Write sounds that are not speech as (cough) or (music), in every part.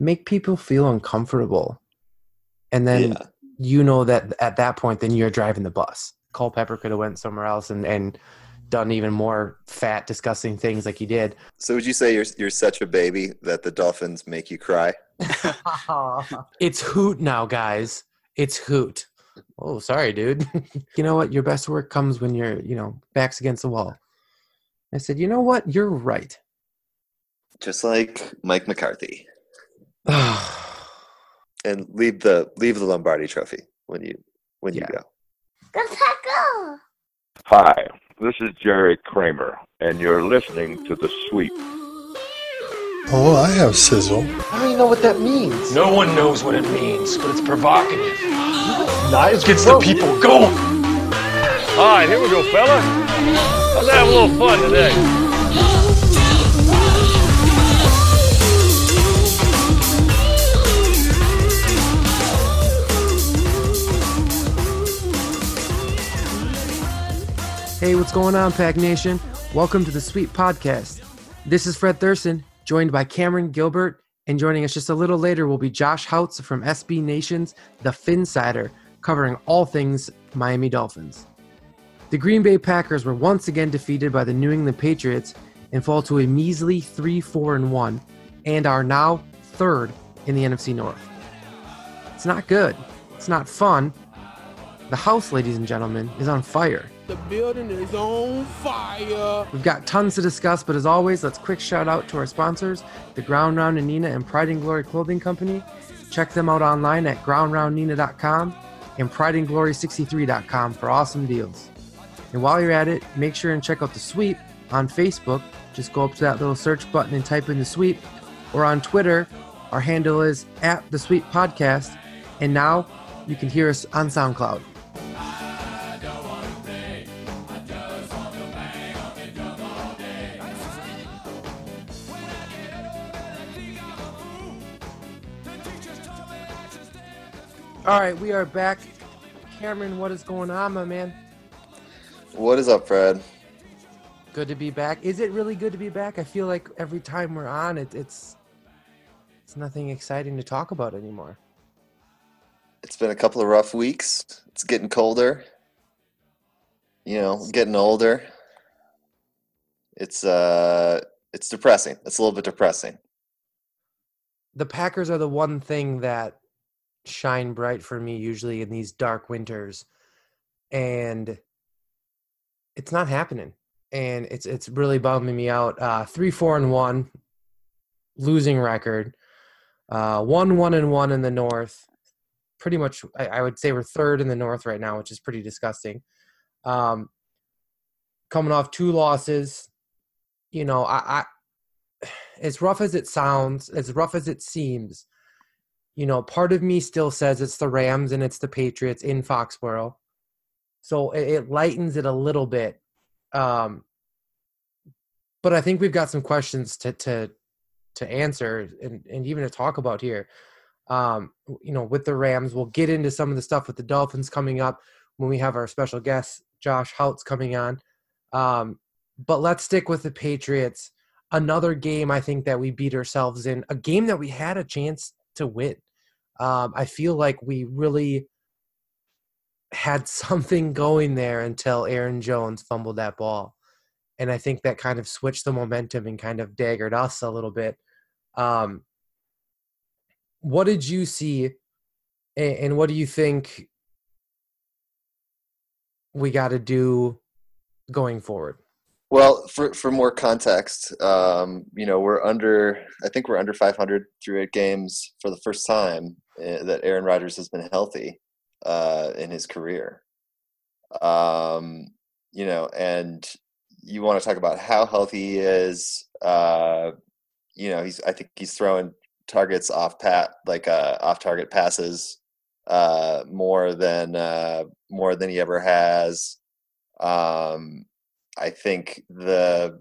make people feel uncomfortable. And then Yeah. you know that at that point then you're driving the bus. Culpepper could have went somewhere else and, and done even more fat, disgusting things like he did. So would you say you're you're such a baby that the Dolphins make you cry? (laughs) (laughs) it's hoot now, guys. It's hoot. Oh, sorry, dude. (laughs) you know what? Your best work comes when you're, you know, backs against the wall. I said, you know what? You're right. Just like Mike McCarthy. (sighs) And leave the leave the Lombardi trophy when you when you Yeah. go. Go Paco! Hi, this is Jerry Kramer, and you're listening to The Sweep. Oh, I have sizzle. I don't even know what that means. No one knows what it means, but it's provocative. Knives gets the people going. All right, here we go, fella. Let's have a little fun today. Hey, what's going on, Pack Nation? Welcome to the Sweep Podcast. This is Fred Thurston, joined by Cameron Gilbert, and joining us just a little later will be Josh Houtz from SB Nation's The Finsider, covering all things Miami Dolphins. The Green Bay Packers were once again defeated by the New England Patriots and fall to a measly 3 4 and 1, and are now third in the NFC North. It's not good. It's not fun. The house, ladies and gentlemen, is on fire. The building is on fire. We've got tons to discuss, but as always, let's quick shout out to our sponsors, the Ground Round and Neenah and Pride and Glory Clothing Company. Check them out online at groundroundnina.com and prideandglory63.com for awesome deals. And while you're at it, make sure and check out the sweep on Facebook. Just go up to that little search button and type in the sweep. Or on Twitter, our handle is at the sweep podcast. And now you can hear us on SoundCloud. All right, we are back. Cameron, what is going on, my man? What is up, Fred? Good to be back. Is it really good to be back? I feel like every time we're on, it, it's it's nothing exciting to talk about anymore. It's been a couple of rough weeks. It's getting colder. You know, getting older. It's uh it's depressing. It's a little bit depressing. The Packers are the one thing that shine bright for me usually in these dark winters, and it's not happening. And it's it's really bumming me out. Uh, three, four, and one, losing record. Uh, one, one, and one in the North. Pretty much, I, I would say we're third in the North right now, which is pretty disgusting. Um, coming off two losses, you know, I, I (sighs) as rough as it sounds, as rough as it seems, you know, part of me still says it's the Rams and it's the Patriots in Foxborough. So it, it lightens it a little bit. Um, but I think we've got some questions to to to answer and, and even to talk about here. Um, you know, with the Rams, we'll get into some of the stuff with the Dolphins coming up when we have our special guest Josh Houtz coming on. Um, but let's stick with the Patriots. Another game I think that we beat ourselves in, a game that we had a chance to win. Um, I feel like we really had (laughs) something going there until Aaron Jones fumbled that ball. And I think that kind of switched the momentum and kind of daggered us a little bit. Um, what did you see and, and what do you think we got to do going forward? Well, for for more context, um, you know, we're under. I think we're under 500 through eight games for the first time uh, that Aaron Rodgers has been healthy uh, in his career. Um, you know, and you want to talk about how healthy he is. Uh, you know, he's. I think he's throwing targets off pat like uh, off target passes uh, more than uh, more than he ever has. Um, I think the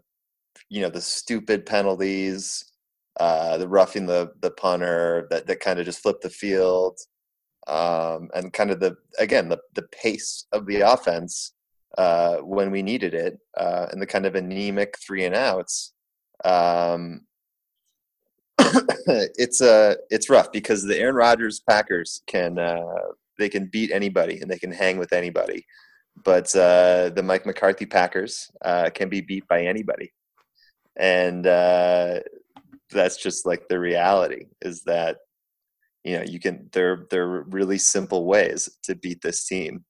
you know the stupid penalties, uh, the roughing the the punter that that kind of just flipped the field, um, and kind of the again the the pace of the offense uh, when we needed it, uh, and the kind of anemic three and outs. Um, (coughs) it's uh it's rough because the Aaron Rodgers Packers can uh, they can beat anybody and they can hang with anybody, but uh, the Mike McCarthy Packers uh, can be beat by anybody, and uh, that's just like the reality is that you know you can there there are really simple ways to beat this team,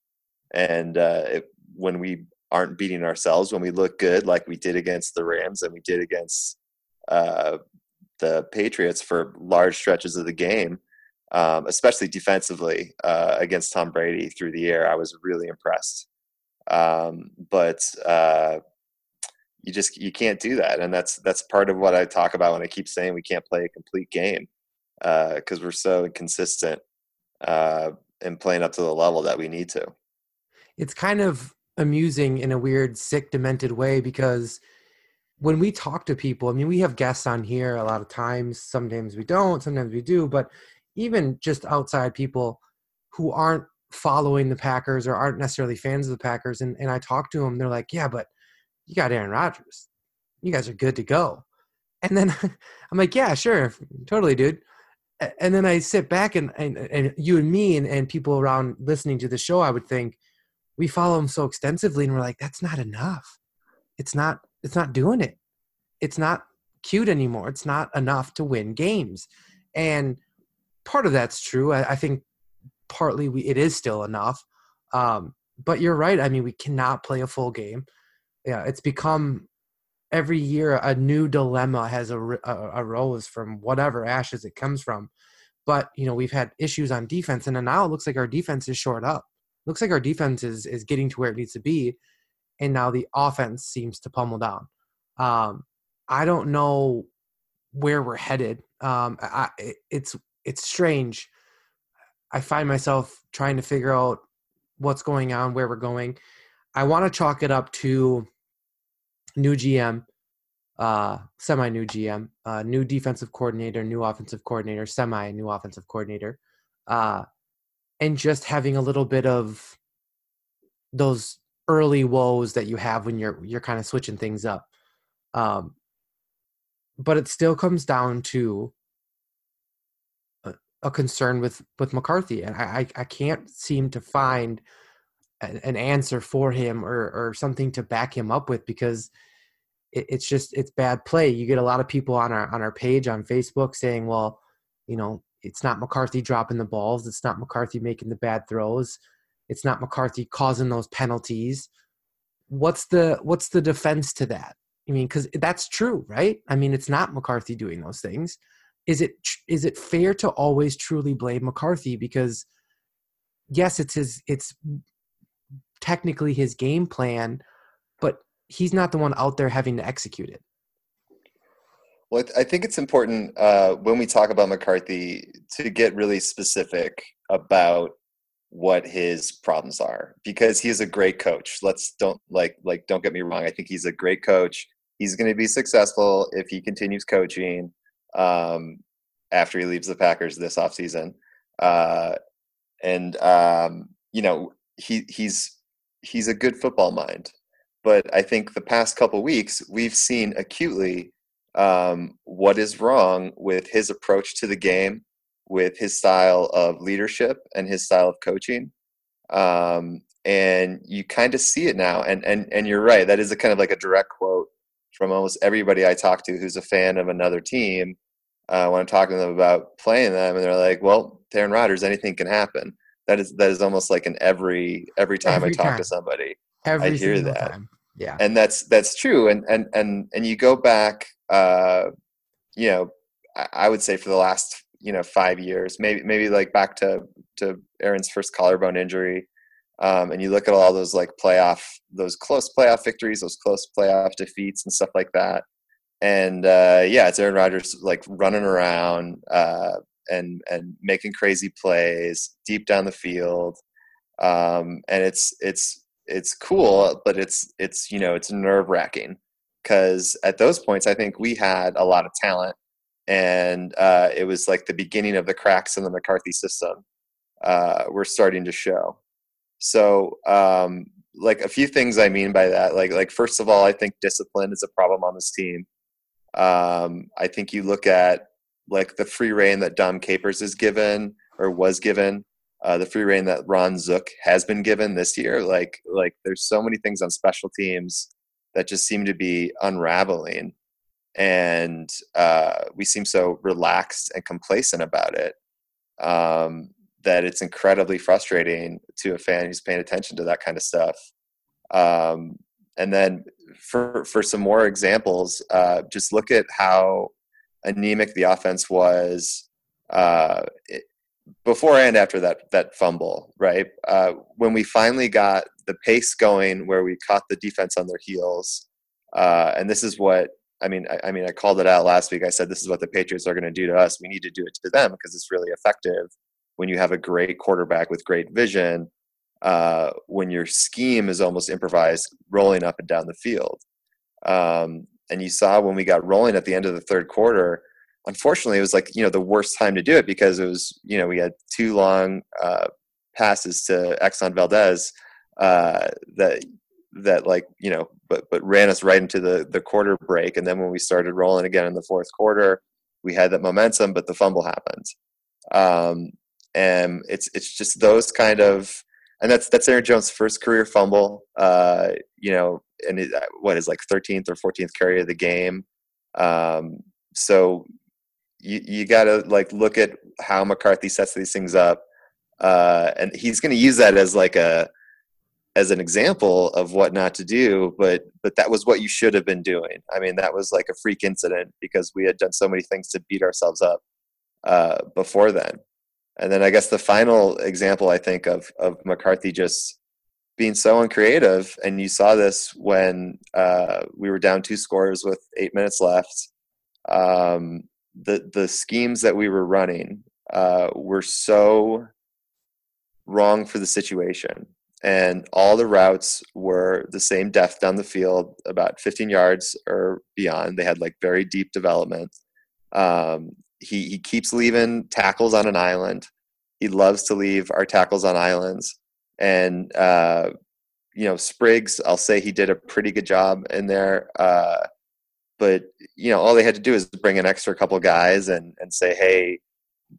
and uh, it, when we aren't beating ourselves, when we look good like we did against the Rams and we did against uh, the Patriots for large stretches of the game, um, especially defensively uh, against Tom Brady through the air. I was really impressed. Um, but uh, you just you can't do that, and that's that's part of what I talk about when I keep saying we can't play a complete game because uh, we're so inconsistent uh, in playing up to the level that we need to. It's kind of amusing in a weird, sick, demented way because when we talk to people, I mean, we have guests on here a lot of times. Sometimes we don't, sometimes we do, but even just outside people who aren't following the Packers or aren't necessarily fans of the Packers, and, and I talk to them, they're like, yeah, but you got Aaron Rodgers. You guys are good to go. And then (laughs) I'm like, yeah, sure, totally, dude. And then I sit back and, and, and you and me and, and people around listening to the show, I would think we follow him so extensively and we're like, that's not enough. It's not it's not doing it. It's not cute anymore. It's not enough to win games. And part of that's true. I, I think partly we, it is still enough. Um, but you're right. I mean, we cannot play a full game. Yeah, it's become every year a new dilemma has arose from whatever ashes it comes from. But you know, we've had issues on defense, and now it looks like our defense is short up. Looks like our defense is is getting to where it needs to be, and now the offense seems to pummel down. Um, I don't know where we're headed. Um, I, it's it's strange. I find myself trying to figure out what's going on, where we're going. I want to chalk it up to new GM, uh, semi new GM, uh, new defensive coordinator, new offensive coordinator, semi new offensive coordinator, uh, and just having a little bit of those early woes that you have when you're you're kind of switching things up. Um, but it still comes down to a, concern with with McCarthy, and I I, can't seem to find an, an answer for him or or something to back him up with because it, it's just it's bad play. You get a lot of people on our on our page on Facebook saying, well, you know, it's not McCarthy dropping the balls, it's not McCarthy making the bad throws it's not McCarthy causing those penalties. What's the what's the defense to that? I mean, because that's true, right? I mean, it's not McCarthy doing those things. Is it is it fair to always truly blame McCarthy? Because yes, it's his it's technically his game plan, but he's not the one out there having to execute it. Well, I think it's important uh, when we talk about McCarthy to get really specific about what his problems are because he's a great coach. Let's don't like like don't get me wrong. I think he's a great coach. He's going to be successful if he continues coaching um, after he leaves the Packers this offseason. Uh, and um, you know he he's he's a good football mind. But I think the past couple weeks we've seen acutely um, what is wrong with his approach to the game with his style of leadership and his style of coaching. Um, and you kind of see it now. And, and, and you're right. That is a kind of like a direct quote from almost everybody I talk to who's a fan of another team. Uh, when I'm talking to them about playing them, and they're like, "Well, Aaron Rodgers, anything can happen." That is that is almost like an every every time every I talk time. to somebody, every I hear that. Time. Yeah, and that's that's true. And and and and you go back, uh, you know, I, I would say for the last you know five years maybe maybe like back to to aaron's first collarbone injury um, and you look at all those like playoff those close playoff victories those close playoff defeats and stuff like that and uh, yeah it's aaron rodgers like running around uh, and and making crazy plays deep down the field um, and it's it's it's cool but it's it's you know it's nerve wracking because at those points i think we had a lot of talent and uh, it was like the beginning of the cracks in the McCarthy system uh, were starting to show. So, um, like a few things I mean by that, like like first of all, I think discipline is a problem on this team. Um, I think you look at like the free reign that Dom Capers is given or was given, uh, the free reign that Ron Zook has been given this year. Like like there's so many things on special teams that just seem to be unraveling, and uh, we seem so relaxed and complacent about it um, that it's incredibly frustrating to a fan who's paying attention to that kind of stuff. Um, and then for for some more examples, uh, just look at how anemic the offense was uh, before and after that that fumble. Right uh, when we finally got the pace going, where we caught the defense on their heels, uh, and this is what I mean. I, I, mean, I called it out last week. I said this is what the Patriots are going to do to us. We need to do it to them because it's really effective when you have a great quarterback with great vision. Uh, when your scheme is almost improvised, rolling up and down the field. Um, and you saw when we got rolling at the end of the third quarter, unfortunately, it was like you know the worst time to do it because it was you know we had two long uh, passes to Exxon Valdez uh, that that like you know but but ran us right into the the quarter break, and then when we started rolling again in the fourth quarter, we had that momentum, but the fumble happened. Um, and it's it's just those kind of and that's that's Aaron Jones' first career fumble. Uh, you know, and it, uh, what is like 13th or 14th carry of the game. Um, so you you got to like look at how McCarthy sets these things up, uh, and he's going to use that as like a as an example of what not to do. But but that was what you should have been doing. I mean, that was like a freak incident because we had done so many things to beat ourselves up uh, before then. And then I guess the final example I think of of McCarthy just being so uncreative, and you saw this when uh, we were down two scores with eight minutes left. Um, the the schemes that we were running uh, were so wrong for the situation, and all the routes were the same depth down the field, about 15 yards or beyond. They had like very deep development. Um, he he keeps leaving tackles on an island. He loves to leave our tackles on islands, and uh, you know Spriggs. I'll say he did a pretty good job in there. Uh, but you know all they had to do is bring an extra couple guys and and say, hey,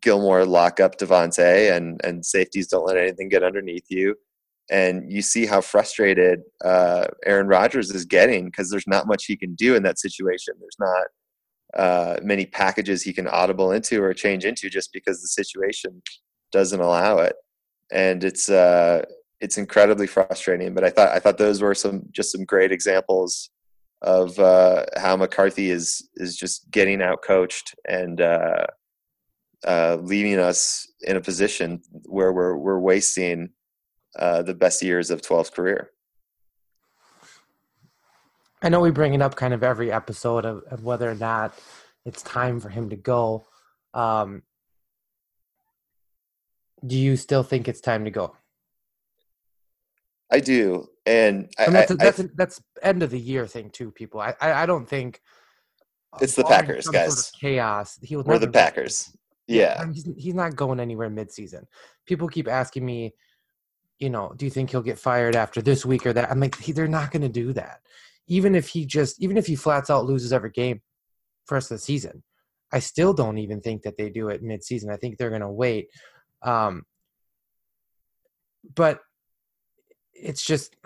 Gilmore lock up Davante, and and safeties don't let anything get underneath you. And you see how frustrated uh, Aaron Rodgers is getting because there's not much he can do in that situation. There's not uh, many packages he can audible into or change into just because the situation doesn't allow it. And it's uh, it's incredibly frustrating. But I thought I thought those were some just some great examples of uh, how McCarthy is is just getting out coached and uh, uh, leaving us in a position where we're we're wasting uh, the best years of 12's career. I know we bring it up kind of every episode of, of whether or not it's time for him to go. Um, do you still think it's time to go? I do, and, and that's a, that's I, a, that's end of the year thing too. People, I I, I don't think it's the Packers, guys. Sort of chaos. He will. We're the Packers. Yeah, he's, he's not going anywhere midseason. People keep asking me, you know, do you think he'll get fired after this week or that? I'm like, he, they're not going to do that even if he just even if he flats out loses every game for rest of the season, I still don't even think that they do it mid-season. I think they're going to wait. Um, but it's just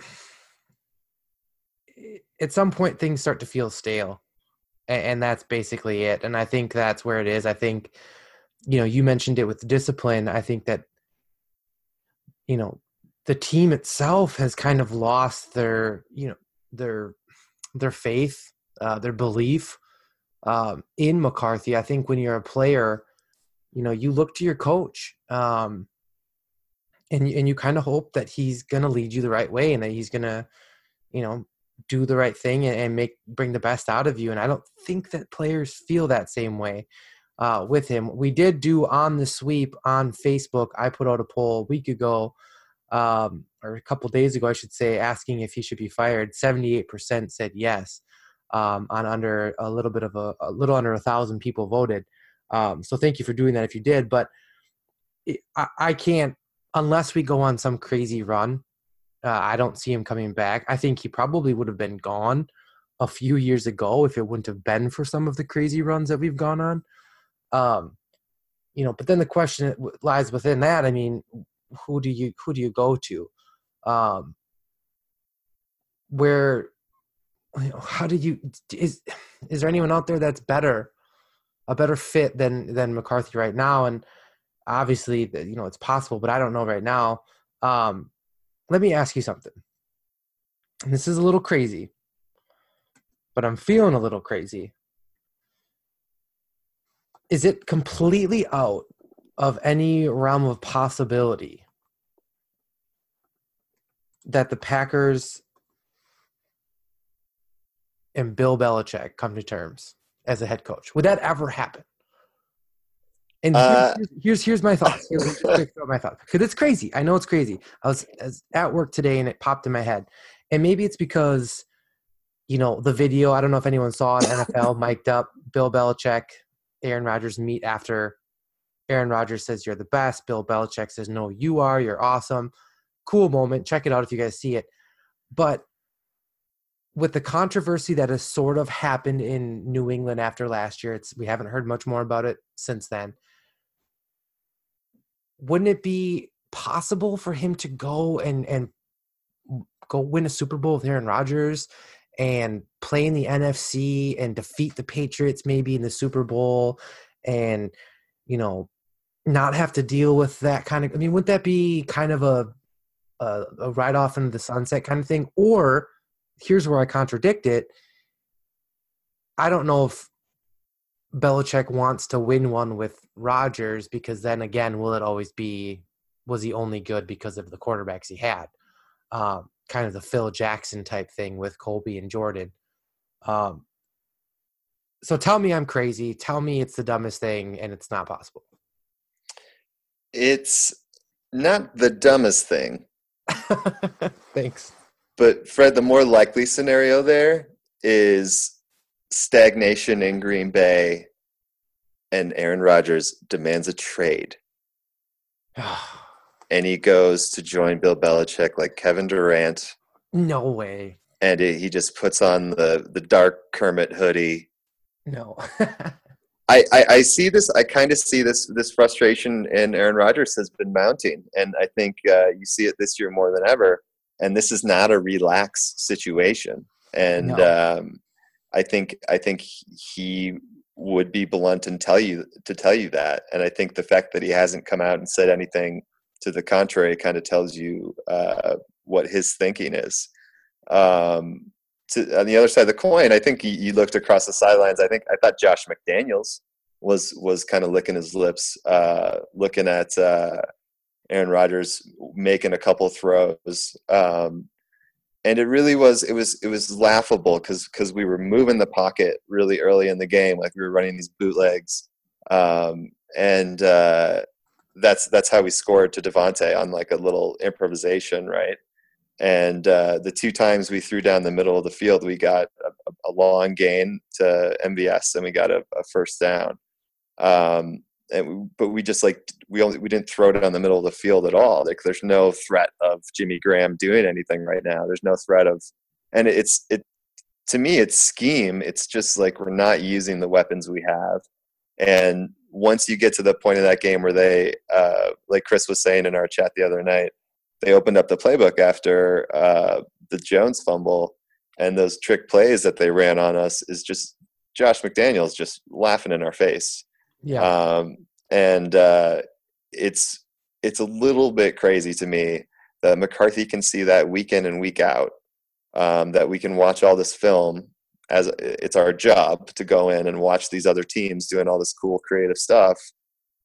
at some point things start to feel stale, and, and that's basically it. And I think that's where it is. I think you know you mentioned it with discipline. I think that you know the team itself has kind of lost their you know their their faith, uh, their belief um, in McCarthy. I think when you're a player, you know, you look to your coach, um, and and you kind of hope that he's gonna lead you the right way and that he's gonna, you know, do the right thing and, and make bring the best out of you. And I don't think that players feel that same way uh, with him. We did do on the sweep on Facebook. I put out a poll a week ago um, or a couple days ago, I should say, asking if he should be fired. 78% said yes. Um, on under a little bit of a, a little under a thousand people voted. Um, so thank you for doing that if you did. But it, I, I, can't unless we go on some crazy run. Uh, I don't see him coming back. I think he probably would have been gone a few years ago if it wouldn't have been for some of the crazy runs that we've gone on. Um, you know, but then the question lies within that. I mean, who do you who do you go to? Um, where, how do you is is there anyone out there that's better, a better fit than than McCarthy right now? And obviously, you know, it's possible, but I don't know right now. Um, let me ask you something. This is a little crazy, but I'm feeling a little crazy. Is it completely out of any realm of possibility that the Packers and Bill Belichick come to terms as a head coach? Would that ever happen? And here's, Uh, here's, here's here's my thoughts. Here's, my thoughts because it's crazy. I know it's crazy. I was, I was at work today and it popped in my head, and maybe it's because you know the video. I don't know if anyone saw it. NFL (laughs) mic'd up Bill Belichick, Aaron Rodgers meet after. Aaron Rodgers says you're the best. Bill Belichick says no, you are. You're awesome. Cool moment. Check it out if you guys see it. But with the controversy that has sort of happened in New England after last year, it's we haven't heard much more about it since then. Wouldn't it be possible for him to go and and go win a Super Bowl with Aaron Rodgers and play in the NFC and defeat the Patriots maybe in the Super Bowl and you know not have to deal with that kind of I mean wouldn't that be kind of a a, a ride off into the sunset kind of thing or here's where I contradict it I don't know if Belichick wants to win one with Rodgers because then again will it always be was he only good because of the quarterbacks he had um, kind of the Phil Jackson type thing with Kobe and Jordan. Um, so tell me I'm crazy. Tell me it's the dumbest thing and it's not possible. It's not the dumbest thing, (laughs) Thanks. but Fred, the more likely scenario there is stagnation in Green Bay, and Aaron Rodgers demands a trade, (sighs) and he goes to join Bill Belichick like Kevin Durant, no way. and it, he just puts on the the dark Kermit hoodie. No. (laughs) I, I, I see this. I kind of see this this frustration in Aaron Rodgers has been mounting, and I think uh, you see it this year more than ever. And this is not a relaxed situation, and No. um, I think I think he would be blunt and tell you to tell you that. And I think the fact that he hasn't come out and said anything to the contrary kind of tells you uh, what his thinking is. Um, to, on the other side of the coin, I think you, looked across the sidelines. I think I thought Josh McDaniels was was kind of licking his lips, uh, looking at uh, Aaron Rodgers making a couple throws, um, and it really was it was it was laughable because because we were moving the pocket really early in the game, like we were running these bootlegs, um, and uh, that's that's how we scored to Davante on like a little improvisation, right? And uh, the two times we threw down the middle of the field, we got a, a long gain to MVS, and we got a, a first down. Um, and we, but we just like we only we didn't throw on the middle of the field at all. Like there's no threat of Jimmy Graham doing anything right now. There's no threat of, and it's it to me it's scheme. It's just like we're not using the weapons we have, and once you get to the point of that game where they, uh, like Chris was saying in our chat the other night, they opened up the playbook after uh, the Jones fumble and those trick plays that they ran on us is just Josh McDaniels just laughing in our face. Yeah. Um, and uh, it's it's a little bit crazy to me that McCarthy can see that week in and week out. Um, that we can watch all this film as it's our job to go in and watch these other teams doing all this cool creative stuff,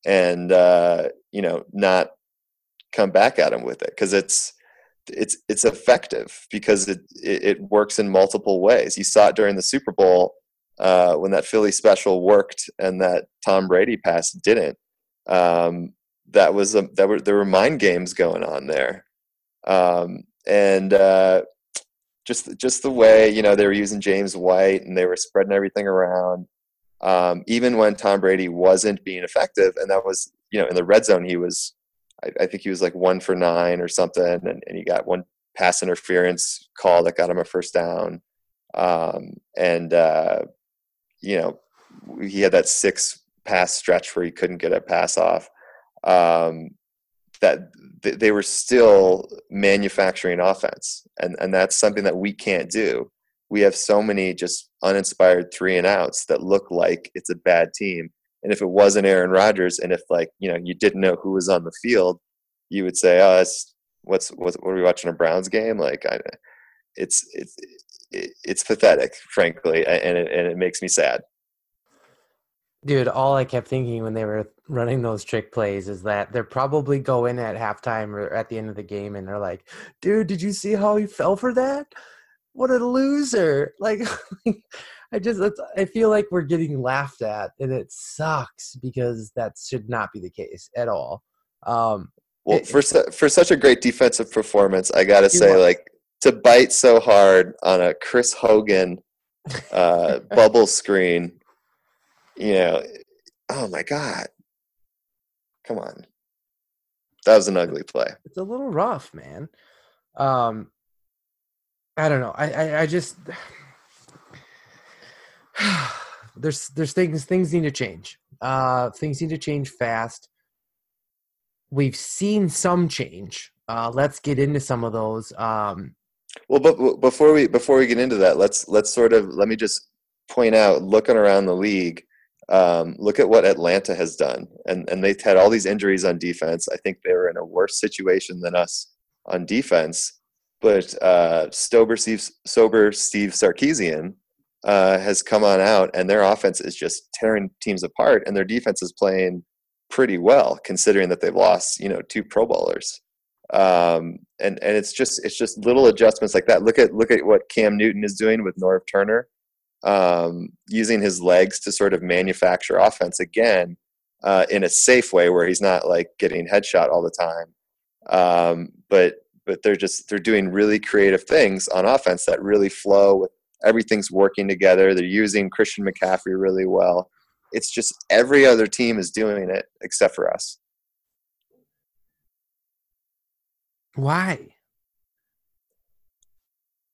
and uh, you know not come back at him with it because it's it's it's effective because it, it, it works in multiple ways. You saw it during the Super Bowl uh, when that Philly special worked and that Tom Brady pass didn't. Um, that was a, that were there were mind games going on there, um, and uh, just just the way you know they were using James White and they were spreading everything around. Um, even when Tom Brady wasn't being effective, and that was you know in the red zone he was I, I think he was like one for nine or something, and, and he got one pass interference call that got him a first down. Um, and uh, you know, he had that six pass stretch where he couldn't get a pass off. Um, that th- they were still manufacturing offense, and and that's something that we can't do. We have so many just uninspired three and outs that look like it's a bad team. And if it wasn't Aaron Rodgers, and if like you know you didn't know who was on the field, you would say, "Oh, what's what are we watching a Browns game?" Like I, it's it's it's pathetic, frankly, and it, and it makes me sad. Dude, all I kept thinking when they were running those trick plays is that they're probably going at halftime or at the end of the game and they're like, dude, did you see how he fell for that? What a loser. Like, (laughs) I just, I feel like we're getting laughed at and it sucks because that should not be the case at all. Um, well, it, for, su- for such a great defensive performance, I got to say, like, to bite so hard on a Chris Hogan uh, (laughs) bubble screen you know, oh my God. Come on. That was an ugly play. It's a little rough, man. Um, I don't know. I, I, I just (sighs) there's there's things things need to change. Uh, things need to change fast. We've seen some change. Uh, let's get into some of those. Um, well, but before we before we get into that, let's let's sort of let me just point out, looking around the league, um, look at what Atlanta has done, and and they've had all these injuries on defense. I think they were in a worse situation than us on defense. But uh, sober Steve, sober Steve Sarkisian uh, has come on out, and their offense is just tearing teams apart, and their defense is playing pretty well, considering that they've lost you know two Pro Bowlers. Um, and and it's just it's just little adjustments like that. Look at look at what Cam Newton is doing with Norv Turner um, using his legs to sort of manufacture offense again uh, in a safe way where he's not like getting headshot all the time. Um, but but they're just they're doing really creative things on offense that really flow with everything's working together. They're using Christian McCaffrey really well. It's just every other team is doing it except for us. Why?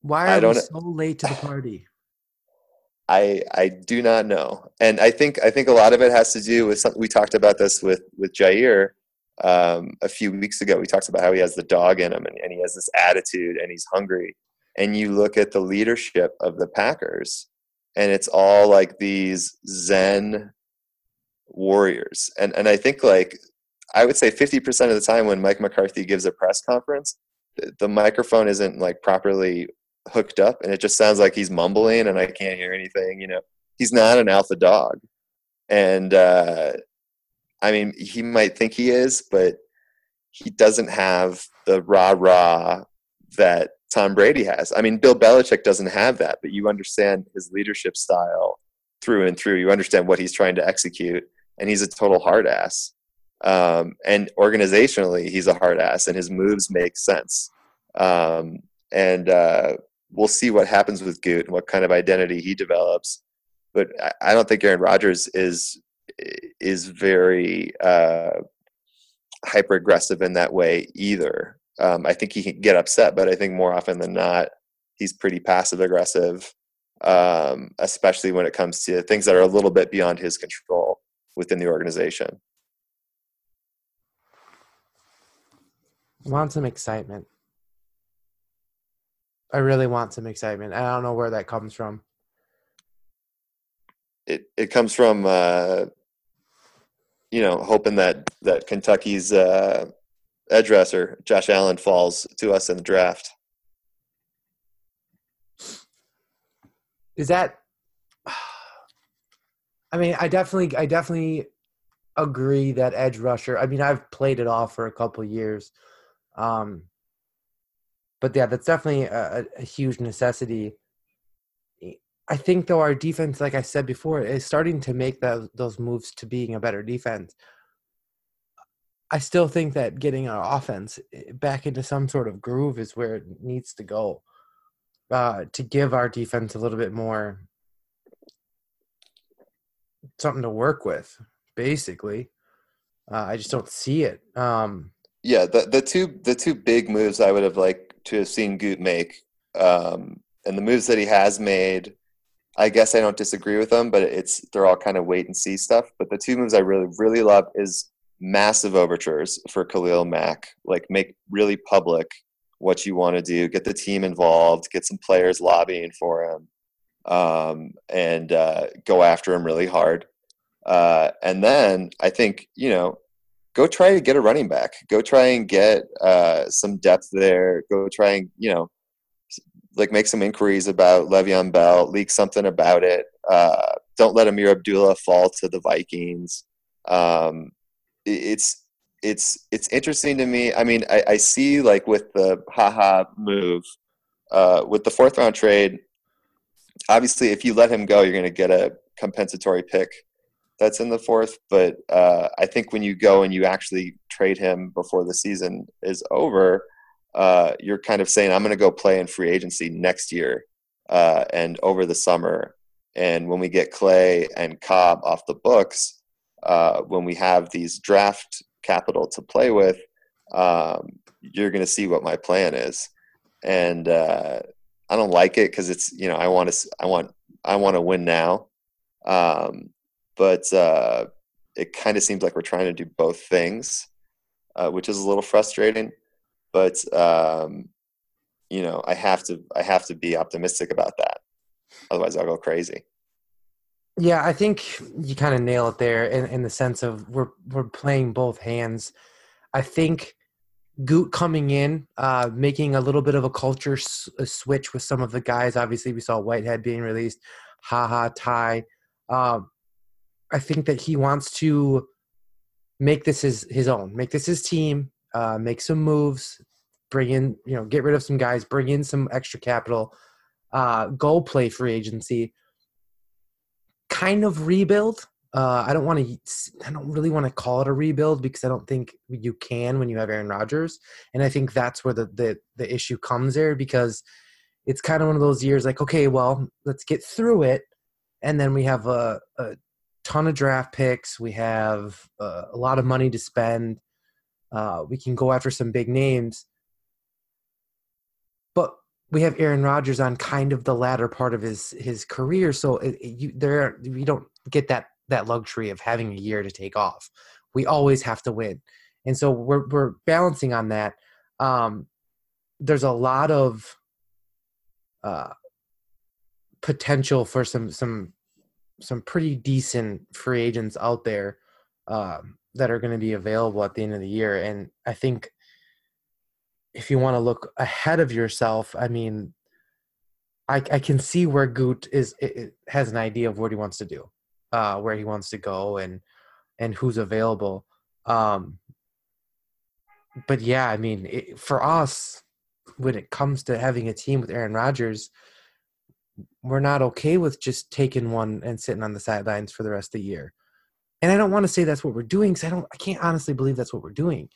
Why are we so late to the party? (sighs) I I do not know, and I think I think a lot of it has to do with something we talked about this with with Jaire um, a few weeks ago. We talked about how he has the dog in him, and, and he has this attitude, and he's hungry. And you look at the leadership of the Packers, and it's all like these Zen warriors, and and I think like I would say fifty percent of the time when Mike McCarthy gives a press conference, the, the microphone isn't like properly hooked up and it just sounds like he's mumbling and I can't hear anything, you know. He's not an alpha dog. And uh I mean, he might think he is, but he doesn't have the rah rah that Tom Brady has. I mean, Bill Belichick doesn't have that, but you understand his leadership style through and through. You understand what he's trying to execute, and he's a total hard ass. Um, and organizationally, he's a hard ass, and his moves make sense. Um, and uh, we'll see what happens with Gute and what kind of identity he develops. But I don't think Aaron Rodgers is is very uh, hyper aggressive in that way either. Um, I think he can get upset, but I think more often than not, he's pretty passive aggressive, um, especially when it comes to things that are a little bit beyond his control within the organization. Want some excitement. I really want some excitement. I don't know where that comes from. It it comes from uh, you know hoping that that Kentucky's uh, edge rusher Josh Allen falls to us in the draft. Is that? I mean, I definitely, I definitely agree that edge rusher. I mean, I've played it off for a couple years. Um, but yeah, that's definitely a, a, huge necessity. I think though our defense, like I said before, is starting to make those those moves to being a better defense. I still think that getting our offense eh, back into some sort of groove is where it needs to go uh, to give our defense a little bit more something to work with. Basically, uh, I just don't see it. Um, yeah, the the two the two big moves I would have like to have seen Gute make, um, and the moves that he has made I guess I don't disagree with them, but it's they're all kind of wait and see stuff. But the two moves I really really love is massive overtures for Khalil Mack. Like make really public what you want to do, get the team involved, get some players lobbying for him, um, and uh, go after him really hard. Uh, and then I think you know, go try to get a running back. Go try and get uh, some depth there. Go try and you know, like make some inquiries about Le'Veon Bell. Leak something about it. Uh, don't let Ameer Abdullah fall to the Vikings. Um, it's it's it's interesting to me. I mean, I, I see like with the Ha Ha move, uh, with the fourth round trade. Obviously, if you let him go, you're going to get a compensatory pick that's in the fourth. But uh, I think when you go and you actually trade him before the season is over, uh, you're kind of saying, I'm going to go play in free agency next year uh, and over the summer. And when we get Clay and Cobb off the books, uh, when we have these draft capital to play with, um, you're going to see what my plan is. And uh, I don't like it because it's you know I want to I want I want to win now. Um, but uh, it kind of seems like we're trying to do both things, uh, which is a little frustrating. But um, you know, I have to I have to be optimistic about that. Otherwise, I'll go crazy. Yeah, I think you kind of nail it there in, in the sense of we're we're playing both hands. I think Gute coming in, uh, making a little bit of a culture s- a switch with some of the guys. Obviously, we saw Whitehead being released, Ha Ha, Ty. Um, I think that he wants to make this his his own, make this his team, uh, make some moves, bring in you know get rid of some guys, bring in some extra capital, uh, go play free agency, kind of rebuild. Uh, I don't want to. I don't really want to call it a rebuild because I don't think you can when you have Aaron Rodgers, and I think that's where the the, the issue comes there because it's kind of one of those years like okay, well, let's get through it, and then we have a, a ton of draft picks. We have uh, a lot of money to spend. Uh, we can go after some big names, we have Aaron Rodgers on kind of the latter part of his his career, so it, it, you, there we don't get that that luxury of having a year to take off. We always have to win, and so we're we're balancing on that. Um, there's a lot of uh, potential for some some some pretty decent free agents out there um, that are going to be available at the end of the year. And I think if you want to look ahead of yourself, I mean, I, I can see where Gute is it, it has an idea of what he wants to do, uh, where he wants to go, and and who's available. Um, but yeah, I mean, it, for us, when it comes to having a team with Aaron Rodgers, we're not okay with just taking one and sitting on the sidelines for the rest of the year. And I don't want to say that's what we're doing because I don't I can't honestly believe that's what we're doing.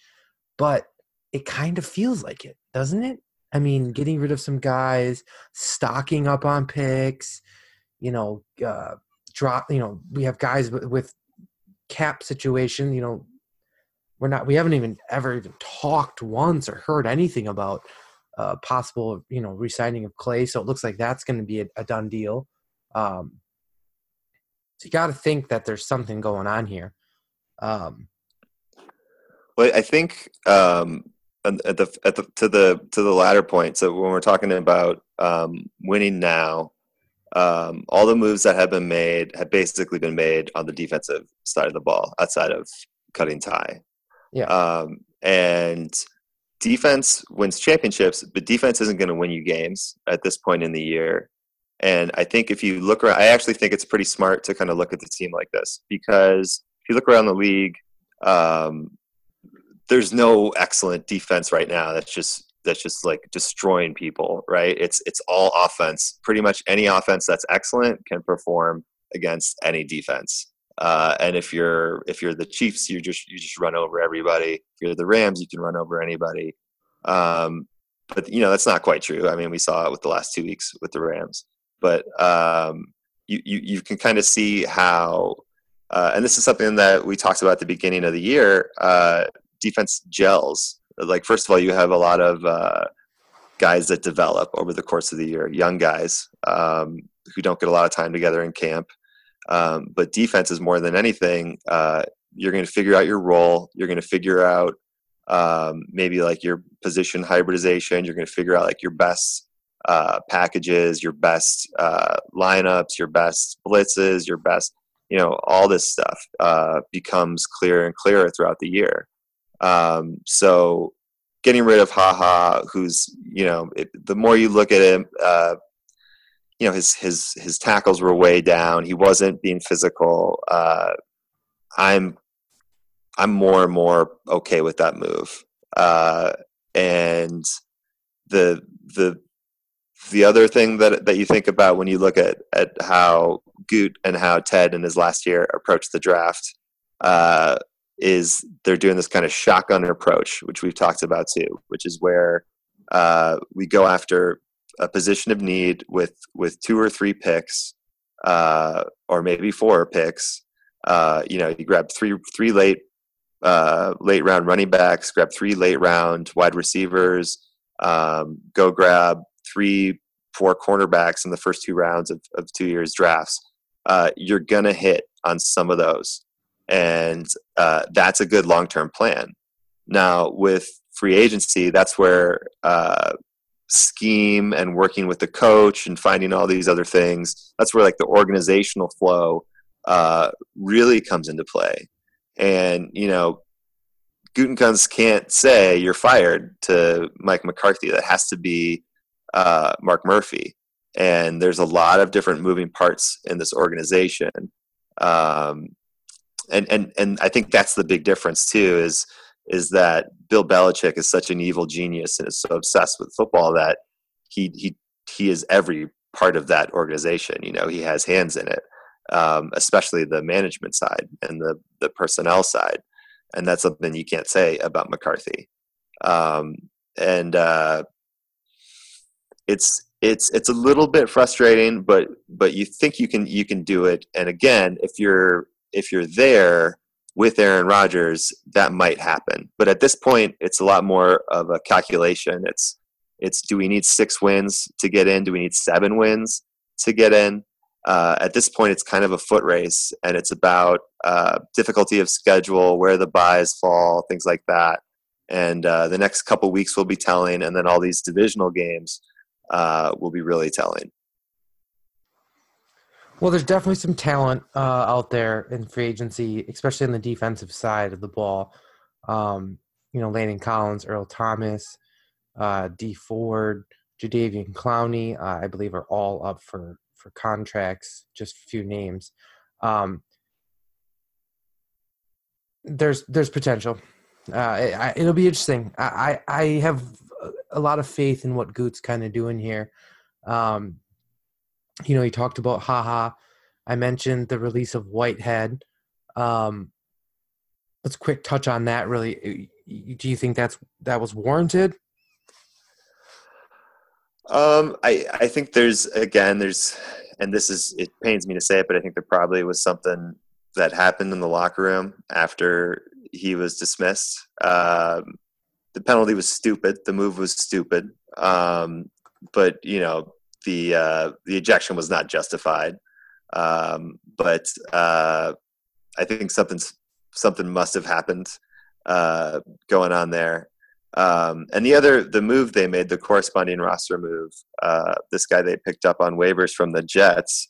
But it kind of feels like it, doesn't it? I mean, getting rid of some guys, stocking up on picks, you know, uh, drop. You know, we have guys with, with cap situation. You know, we're not. We haven't even ever even talked once or heard anything about uh, possible, you know, resigning of Clay. So it looks like that's going to be a, a, done deal. Um, so you got to think that there's something going on here. Um, well, I think um, at the at the to the to the latter point. So when we're talking about um, winning now, um, all the moves that have been made have basically been made on the defensive side of the ball, outside of cutting Ty. Yeah. Um, and defense wins championships, but defense isn't going to win you games at this point in the year. And I think if you look around, I actually think it's pretty smart to kind of look at the team like this because if you look around the league, um, there's no excellent defense right now. That's just that's just like destroying people, right? It's it's all offense. Pretty much any offense that's excellent can perform against any defense. Uh, and if you're if you're the Chiefs, you just you just run over everybody. If you're the Rams, you can run over anybody. Um, but you know that's not quite true. I mean, we saw it with the last two weeks with the Rams. But um, you, you you can kind of see how, uh, and this is something that we talked about at the beginning of the year. Uh, defense gels. Like first of all, you have a lot of uh, guys that develop over the course of the year, young guys um, who don't get a lot of time together in camp. Um, but defense is more than anything. Uh, you're going to figure out your role. You're going to figure out um, maybe like your position hybridization. You're going to figure out like your best uh, packages, your best uh, lineups, your best blitzes, your best, you know, all this stuff uh, becomes clearer and clearer throughout the year. Um, so getting rid of Ha Ha, who's you know, it, the more you look at him, uh, you know, his his his tackles were way down. He wasn't being physical. Uh, I'm I'm more and more okay with that move. Uh, and the the the other thing that that you think about when you look at at how Gute and how Ted in his last year approached the draft uh, is they're doing this kind of shotgun approach, which we've talked about too, which is where uh, we go after a position of need with with two or three picks, uh, or maybe four picks. Uh, you know, you grab three three late uh, late round running backs, grab three late round wide receivers, um, go grab three, four cornerbacks in the first two rounds of, of two years drafts. Uh, you're gonna hit on some of those, and uh, that's a good long term plan. Now with free agency, that's where uh, scheme and working with the coach and finding all these other things. That's where like the organizational flow uh, really comes into play. And you know, Gutekunst can't say you're fired to Mike McCarthy. That has to be uh, Mark Murphy. And there's a lot of different moving parts in this organization. Um, and, and, and I think that's the big difference too is, is that Bill Belichick is such an evil genius and is so obsessed with football that he, he, he is every part of that organization. You know, he has hands in it, um, especially the management side and the, the personnel side. And that's something you can't say about McCarthy. Um, and, uh, it's it's it's a little bit frustrating but but you think you can you can do it and again if you're if you're there with Aaron Rodgers that might happen. But at this point it's a lot more of a calculation. It's it's do we need six wins to get in? Do we need seven wins to get in? Uh, at this point it's kind of a foot race and it's about uh, difficulty of schedule where the buys fall things like that. And uh, the next couple weeks will be telling and then all these divisional games uh, will be really telling. Well, there's definitely some talent uh, out there in free agency, especially on the defensive side of the ball. Um, you know, Landon Collins, Earl Thomas, uh, Dee Ford, Jadeveon Clowney, uh, I believe, are all up for for contracts. Just a few names. Um, there's there's potential. Uh, it, will be interesting. I, I, I have a lot of faith in what Gute's kind of doing here. Um, you know, he talked about Ha Ha. I mentioned the release of Whitehead. Um, let's quick touch on that. Really, do you think that's that was warranted? Um, I I think there's again there's and this is it pains me to say it, but I think there probably was something that happened in the locker room after he was dismissed. Um, the penalty was stupid. The move was stupid. Um, but you know the uh, the ejection was not justified. Um, but uh, I think something something must have happened uh, going on there. Um, and the other the move they made, the corresponding roster move, uh, this guy they picked up on waivers from the Jets.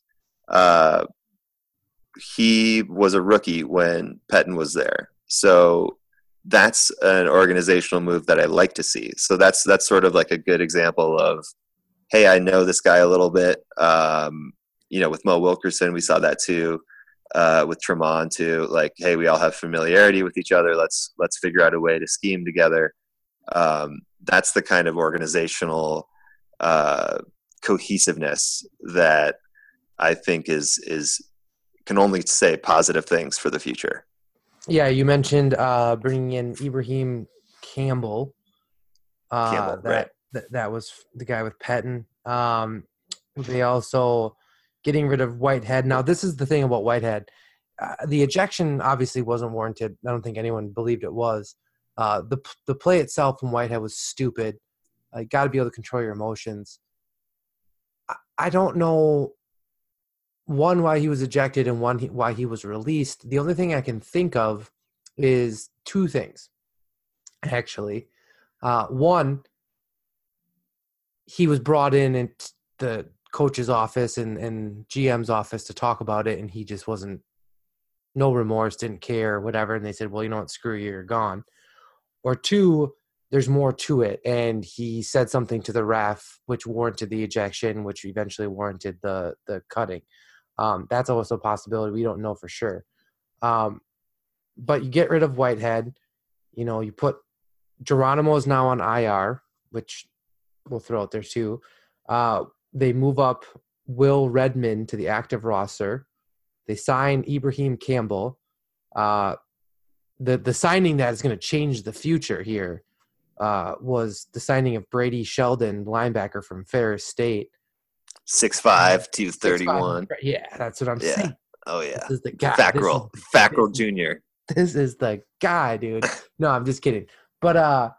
Uh, he was a rookie when Pettine was there, so that's an organizational move that I like to see. So that's that's sort of like a good example of, hey, I know this guy a little bit. Um, you know, with Mo Wilkerson, we saw that too. Uh, with Tramon too, like, hey, we all have familiarity with each other. Let's let's figure out a way to scheme together. Um, that's the kind of organizational uh, cohesiveness that I think is is can only say positive things for the future. Yeah, you mentioned uh, bringing in Ibraheim Campbell. Uh, Campbell, that, right. That that was the guy with Pettine. Um, they also getting rid of Whitehead. Now, this is the thing about Whitehead. Uh, the ejection obviously wasn't warranted. I don't think anyone believed it was. Uh, the the play itself from Whitehead was stupid. Uh, Got to be able to control your emotions. I, I don't know one why he was ejected and one he- why he was released. The only thing I can think of is two things, actually. Uh, one, he was brought in in the coach's office and, and GM's office to talk about it, and he just wasn't no remorse, didn't care, whatever. And they said, "Well, you know what? Screw you, you're gone." Or two, there's more to it, and he said something to the ref which warranted the ejection, which eventually warranted the the cutting. Um, that's also a possibility. We don't know for sure. Um, but you get rid of Whitehead. You know, you put Geronimo is now on IR, which we'll throw out there too. Uh, they move up Will Redmond to the active roster. They sign Ibraheim Campbell. Uh, the the signing that is going to change the future here uh, was the signing of Brady Sheldon, linebacker from Ferris State. 6'5", 231. 6'5". Yeah, that's what I'm Yeah. saying. Oh yeah. This is the guy. Fat This Girl. is- Fat Girl Junior. (laughs) this is the guy, dude. No, I'm just kidding. But uh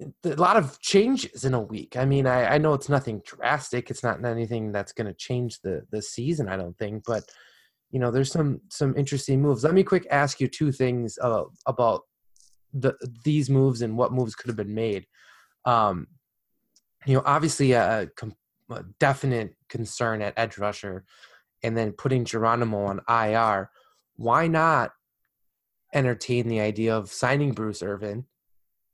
a lot of changes in a week. I mean, I, I know it's nothing drastic. It's not anything that's going to change the the season. I don't think, but you know, there's some some interesting moves. Let me quick ask you two things about the these moves and what moves could have been made. Um, you know, obviously a, a a definite concern at edge rusher, and then putting Geronimo on IR. Why not entertain the idea of signing Bruce Irvin,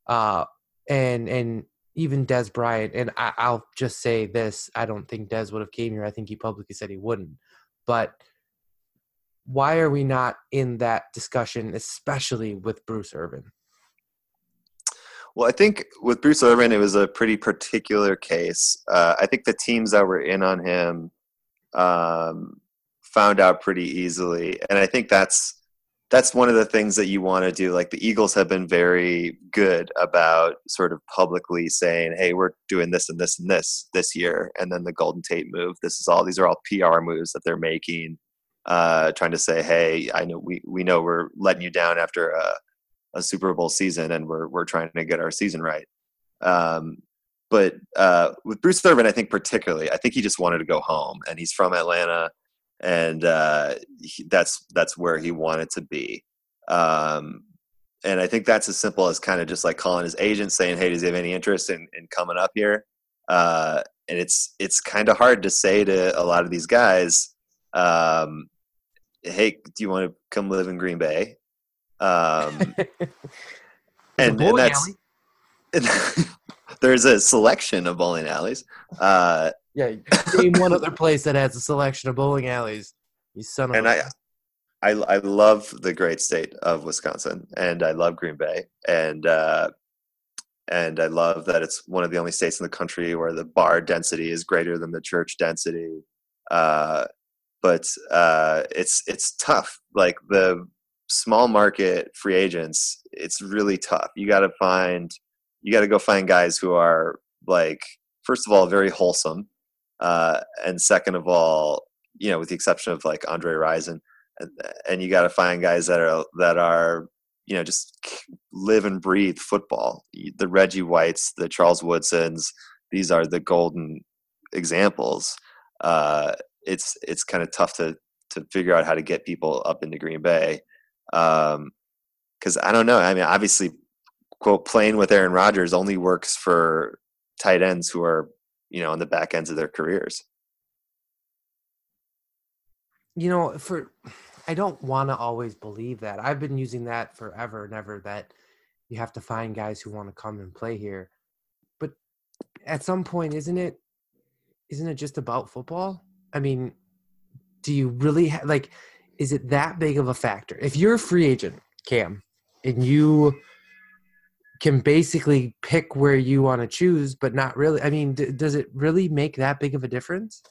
uh, and and even Dez Bryant? And I, I'll just say this: I don't think Dez would have came here. I think he publicly said he wouldn't. But why are we not in that discussion, especially with Bruce Irvin? Well, I think with Bruce Irvin, it was a pretty particular case. Uh, I think the teams that were in on him um, found out pretty easily, and I think that's that's one of the things that you want to do. Like the Eagles have been very good about sort of publicly saying, "Hey, we're doing this and this and this this year," and then the Golden Tate move. This is all; these are all PR moves that they're making, uh, trying to say, "Hey, I know we we know we're letting you down after a." a Super Bowl season, and we're we're trying to get our season right. Um, but uh, with Bruce Irvin, I think particularly, I think he just wanted to go home, and he's from Atlanta, and uh, he, that's that's where he wanted to be. Um, and I think that's as simple as kind of just like calling his agent, saying, "Hey, does he have any interest in, in coming up here?" Uh, and it's it's kind of hard to say to a lot of these guys, um, "Hey, do you want to come live in Green Bay?" Um, (laughs) and, and that's (laughs) there's a selection of bowling alleys. Uh, Yeah, name one other place that has a selection of bowling alleys. You son of and a I, I, I love the great state of Wisconsin, and I love Green Bay, and uh, and I love that it's one of the only states in the country where the bar density is greater than the church density. Uh, but uh, it's it's tough. Like the small market free agents, it's really tough. You got to find, you got to go find guys who are like, first of all, very wholesome, uh, and second of all, you know, with the exception of like Andre Rison, and, and you got to find guys that are that are you know just live and breathe football. The Reggie Whites, the Charles Woodsons, these are the golden examples. Uh, it's it's kind of tough to to figure out how to get people up into Green Bay because um, I don't know. I mean, obviously, quote playing with Aaron Rodgers only works for tight ends who are you know on the back ends of their careers. you know for i don't want to always believe that. I've been using that forever and ever that you have to find guys who want to come and play here. But at some point isn't it isn't it just about football? I mean do you really ha- like is it that big of a factor? If you're a free agent cam and you can basically pick where you want to choose but not really i mean d- does it really make that big of a difference?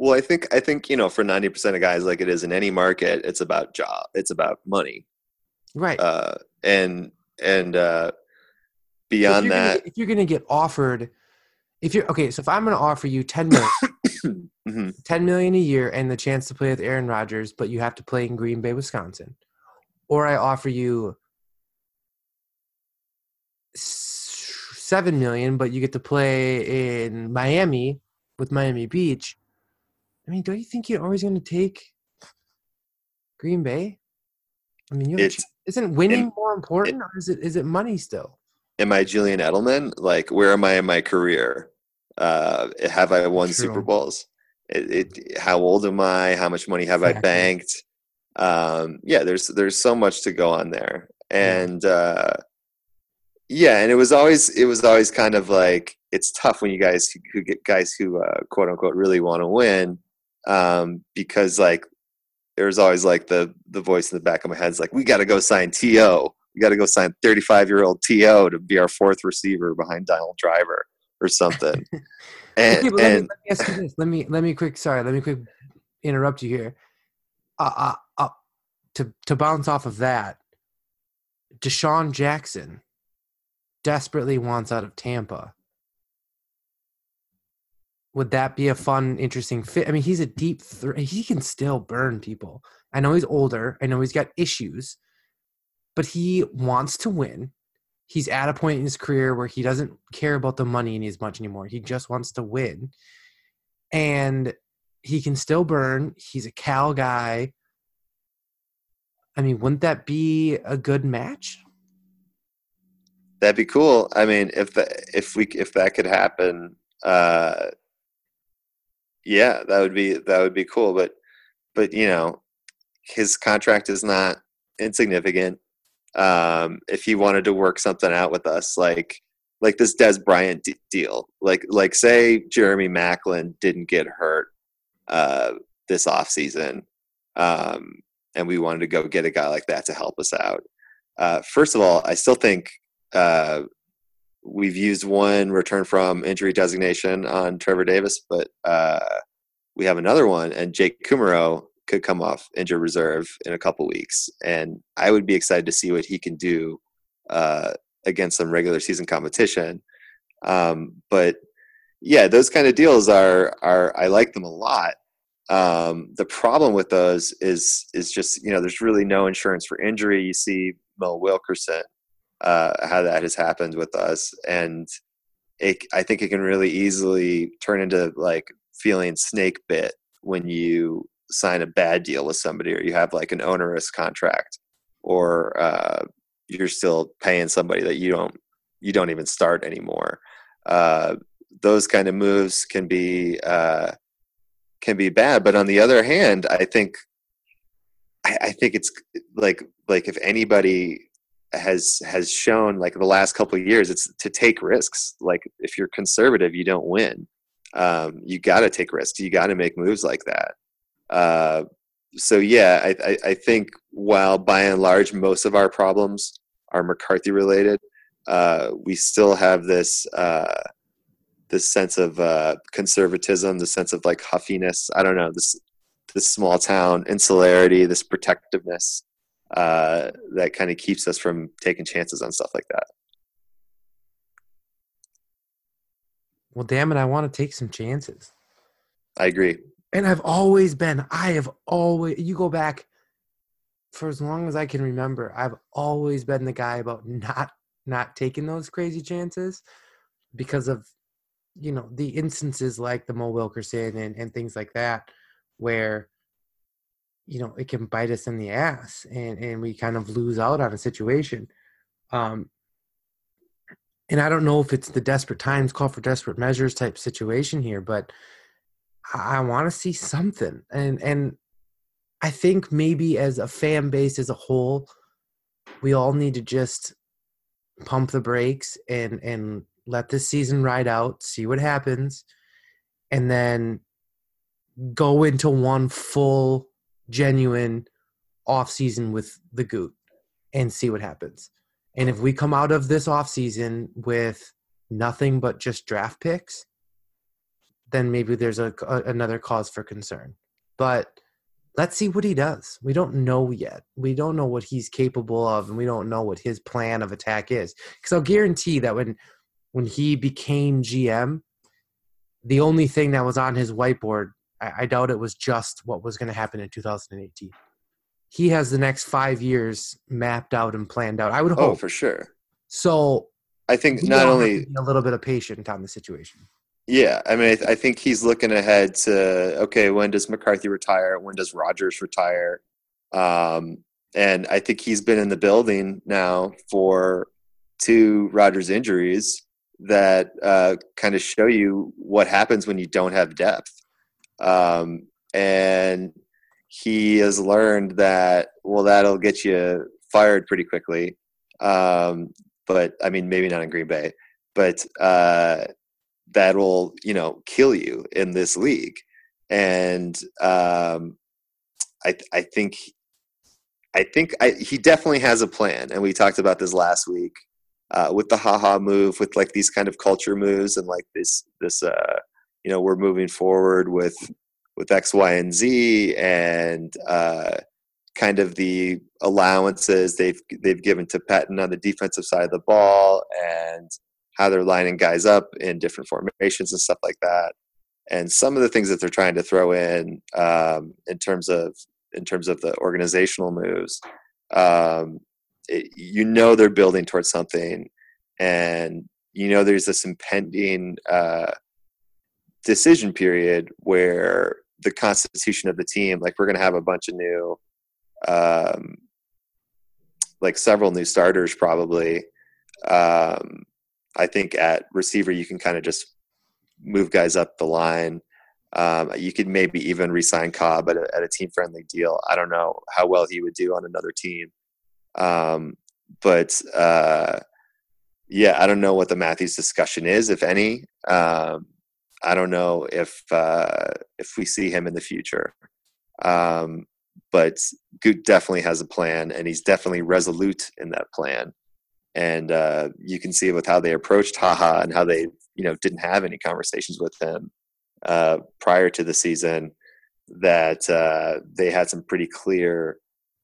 Well, I think I think you know for ninety percent of guys, like it is in any market, it's about job, it's about money, right. Uh, and and uh, beyond gonna that, if you're going to get offered, if you're okay, so if I'm going to offer you 10 million, (coughs) Mhm. 10 million a year and the chance to play with Aaron Rodgers, but you have to play in Green Bay, Wisconsin, or I offer you s- 7 million, but you get to play in Miami with Miami Beach, I mean, don't you think you're always going to take Green Bay? I mean, you have a It's- ch- isn't winning it- more important, or is it is it money still? Am I Julian Edelman? Like, where am I in my career? Uh, have I won Super Bowls? It, it, how old am I? How much money have I banked? Um, yeah, there's there's so much to go on there, and uh, yeah, and it was always it was always kind of like it's tough when you guys who, get guys who uh, quote unquote really want to win um, because like there's always like the the voice in the back of my head is like we got to go sign To we got to go sign 35 year old To to be our fourth receiver behind Donald Driver or something. (laughs) and Okay, let, me, and let me ask you this. Let me let me quick. Sorry, let me quick interrupt you here. Uh, uh, uh, to to bounce off of that, DeSean Jackson desperately wants out of Tampa. Would that be a fun, interesting fit? I mean, he's a deep. Th- he can still burn people. I know he's older. I know he's got issues, but he wants to win. He's at a point in his career where he doesn't care about the money as much anymore. He just wants to win. And he can still burn. He's a Cal guy. I mean, wouldn't that be a good match? That'd be cool. I mean, if the, if we if that could happen, uh, yeah, that would be that would be cool. But but you know, his contract is not insignificant. Um, if he wanted to work something out with us, like like this Dez Bryant deal, like like say Jeremy Maclin didn't get hurt uh, this off season, um, and we wanted to go get a guy like that to help us out. Uh, first of all, I still think uh, we've used one return from injury designation on Trevor Davis, but uh, we have another one, and Jake Kumerow could come off injured reserve in a couple weeks, and I would be excited to see what he can do uh, against some regular season competition. Um, but yeah, those kind of deals are are I like them a lot. Um, the problem with those is is just you know there's really no insurance for injury. You see Mo Wilkerson uh, how that has happened with us, and it, I think it can really easily turn into like feeling snake bit when you sign a bad deal with somebody, or you have like an onerous contract, or uh, you're still paying somebody that you don't you don't even start anymore. Uh, those kind of moves can be uh, can be bad, but on the other hand, I think I, I think it's like like if anybody has has shown like the last couple years it's to take risks. Like if you're conservative you don't win. Um, you got to take risks. You got to make moves like that. Uh, so yeah I, I, I think while by and large most of our problems are mccarthy related uh, we still have this uh, this sense of uh, conservatism the sense of like huffiness. I don't know this this small town insularity this protectiveness uh, that kind of keeps us from taking chances on stuff like that. Well, damn it, I want to take some chances. I agree. And I've always been, I have always, you go back for as long as I can remember, I've always been the guy about not not taking those crazy chances because of you know the instances like the Mo Wilkerson and, and things like that where you know it can bite us in the ass and and we kind of lose out on a situation um and i don't know if it's the desperate times call for desperate measures type situation here but i, I want to see something and and i think maybe as a fan base as a whole we all need to just pump the brakes and and let this season ride out see what happens and then go into one full genuine off season with the Gute and see what happens. And if we come out of this off season with nothing but just draft picks, then maybe there's a, a- another cause for concern. But let's see what he does. We don't know yet. We don't know what he's capable of, and we don't know what his plan of attack is. Because I'll guarantee that when when he became GM, the only thing that was on his whiteboard I, I doubt it was just what was going to happen in 2018. He has the next five years mapped out and planned out. I would Oh, hope for sure. so. I think not all have to only a little bit of patient on the situation. Yeah, I mean, I, th- I think he's looking ahead to okay, when does McCarthy retire? When does Rodgers retire? Um, and I think he's been in the building now for two Rodgers injuries that uh, kind of show you what happens when you don't have depth. Um, and he has learned that well, that'll get you fired pretty quickly. Um, but I mean, maybe not in Green Bay, but uh, that'll you know kill you in this league. And um, I, I think I think I, he definitely has a plan, and we talked about this last week uh, with the Ha Ha move, with like these kind of culture moves, and like this this uh, you know we're moving forward with with X, Y, and Z, and uh, kind of the allowances they've they've given to Pettine on the defensive side of the ball, and how they're lining guys up in different formations and stuff like that. And some of the things that they're trying to throw in um, in terms of in terms of the organizational moves, um, it, you know they're building towards something, and you know there's this impending uh, decision period where the constitution of the team, like we're going to have a bunch of new, um, like several new starters probably. Um, I think at receiver you can kind of just move guys up the line. Um, you could maybe even resign Cobb at a, at a team friendly deal. I don't know how well he would do on another team. Um, but uh, yeah, I don't know what the Matthews discussion is, if any. Um, I don't know if uh, if we see him in the future. Um, but Gute definitely has a plan, and he's definitely resolute in that plan. And uh, you can see with how they approached Ha Ha and how they, you know, didn't have any conversations with him uh, prior to the season. That uh, they had some pretty clear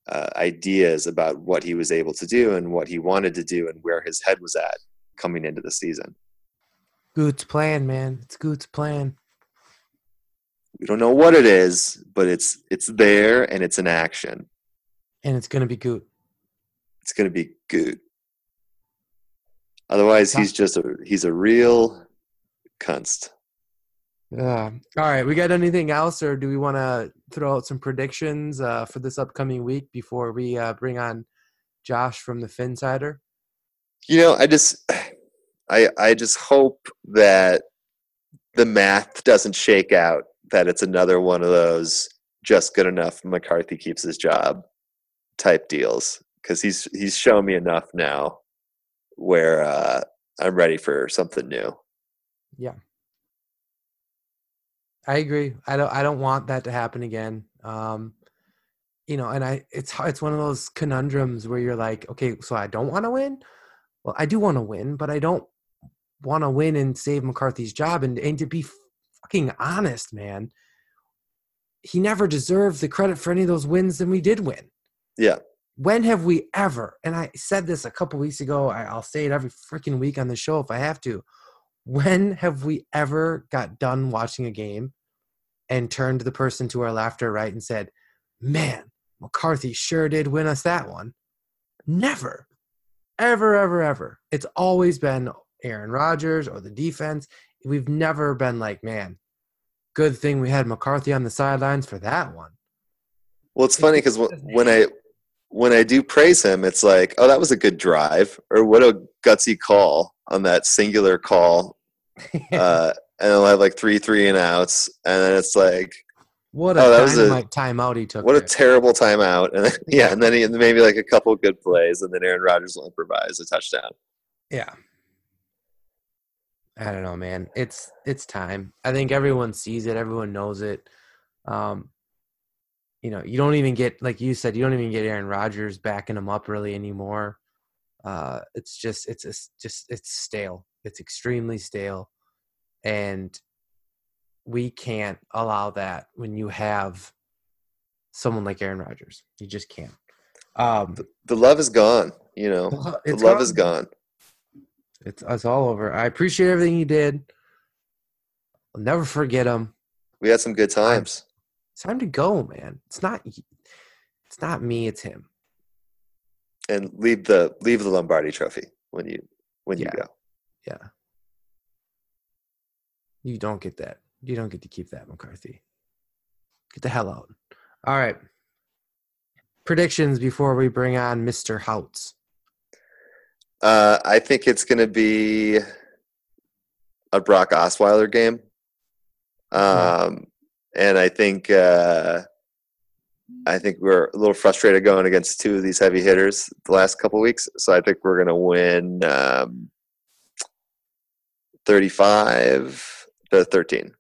uh, ideas about what he was able to do and what he wanted to do and where his head was at coming into the season. Gute's plan, man. It's Gute's plan. We don't know what it is, but it's it's there and it's in action. And it's gonna be Gute. It's gonna be Gute. Otherwise, he's just a he's a real cunst. Yeah. All right. We got anything else, or do we want to throw out some predictions uh, for this upcoming week before we uh, bring on Josh from the Phinsider? You know, I just I I just hope that the math doesn't shake out. That it's another one of those just good enough. McCarthy keeps his job type deals because he's he's shown me enough now where uh, I'm ready for something new. Yeah. I agree. I don't. I don't want that to happen again. Um, you know, and I. It's it's one of those conundrums where you're like, okay, so I don't want to win. Well, I do want to win, but I don't want to win and save McCarthy's job. And and to be fucking honest, man, he never deserved the credit for any of those wins that we did win. Yeah. When have we ever? And I said this a couple weeks ago. I, I'll say it every freaking week on the show if I have to when have we ever got done watching a game and turned the person to our left or right and said, Man, McCarthy sure did win us that one? Never. Ever, ever, ever. It's always been Aaron Rodgers or the defense. We've never been like, man, good thing we had McCarthy on the sidelines for that one. Well, it's funny because when I when I do praise him, it's like, oh, that was a good drive, or what a gutsy call on that singular call, (laughs) uh, and I'll have like three three and outs, and then it's like, what a oh, that was a- timeout he took. what a terrible timeout, and then, yeah, and then he, maybe like a couple good plays, and then Aaron Rodgers will improvise a touchdown. Yeah. I don't know, man. It's it's time. I think everyone sees it. Everyone knows it. Um, you know, you don't even get like you said. You don't even get Aaron Rodgers backing him up really anymore. Uh, it's just it's it's just it's stale. It's extremely stale, and we can't allow that when you have someone like Aaron Rodgers. You just can't. Um, The love is gone. You know, the love is gone. It's it's all over. I appreciate everything you did. I'll never forget him. We had some good times. It's time to go, man. It's not it's not me, it's him. and leave the leave the Lombardi Trophy when you when you Yeah. go. Yeah. You don't get that. You don't get to keep that, McCarthy. Get the hell out. All right. Predictions before we bring on Mr. Houtz. Uh, I think it's going to be a Brock Osweiler game. Um, and I think uh, I think we're a little frustrated going against two of these heavy hitters the last couple weeks. So I think we're going to win um, 35 to 13.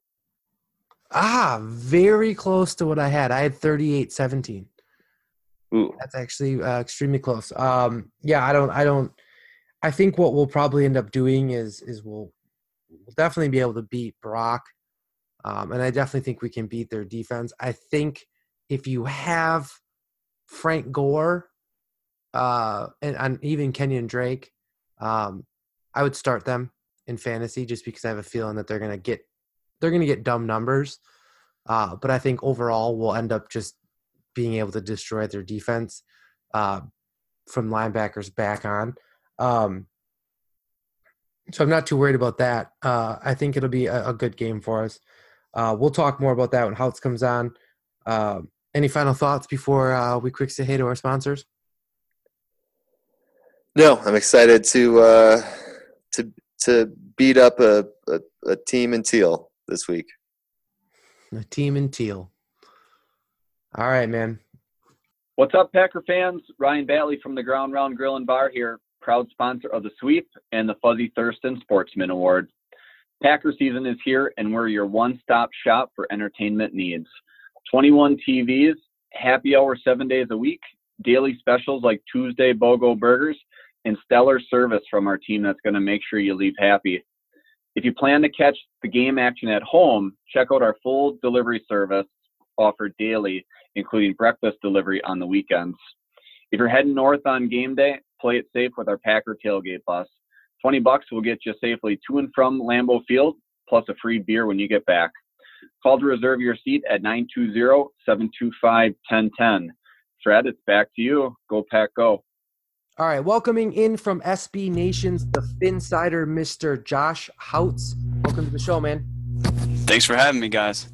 Ah, very close to what I had. I had 38 17. Ooh. That's actually uh, extremely close. Um, yeah, I don't, I don't, I think what we'll probably end up doing is, is we'll, we'll definitely be able to beat Brock. Um, and I definitely think we can beat their defense. I think if you have Frank Gore uh, and, and even Kenyon Drake, um, I would start them in fantasy just because I have a feeling that they're gonna get they're gonna get dumb numbers. Uh, but I think overall we'll end up just being able to destroy their defense uh, from linebackers back on. Um, so I'm not too worried about that. Uh, I think it'll be a, a good game for us. Uh, we'll talk more about that when Houtz comes on. Uh, any final thoughts before uh, we quick say hey to our sponsors? No, I'm excited to uh, to to beat up a, a, a team in teal this week. A team in teal. All right, man. What's up, Packer fans? Ryan Batley from the Ground Round Grill and Bar here, proud sponsor of the Sweep and the Fuzzy Thurston Sportsman Award. Packer season is here, and we're your one stop shop for entertainment needs. 21 TVs, happy hour seven days a week, daily specials like Tuesday BOGO burgers, and stellar service from our team that's going to make sure you leave happy. If you plan to catch the game action at home, check out our full delivery service offered daily, including breakfast delivery on the weekends. If you're heading north on game day, play it safe with our Packer tailgate bus. 20 bucks will get you safely to and from Lambeau Field, plus a free beer when you get back. Call to reserve your seat at 920-725-1010. Fred, it's back to you. Go Pack Go. All right, welcoming in from SB Nations, the Phinsider, Mr. Josh Houtz. Welcome to the show, man. Thanks for having me, guys.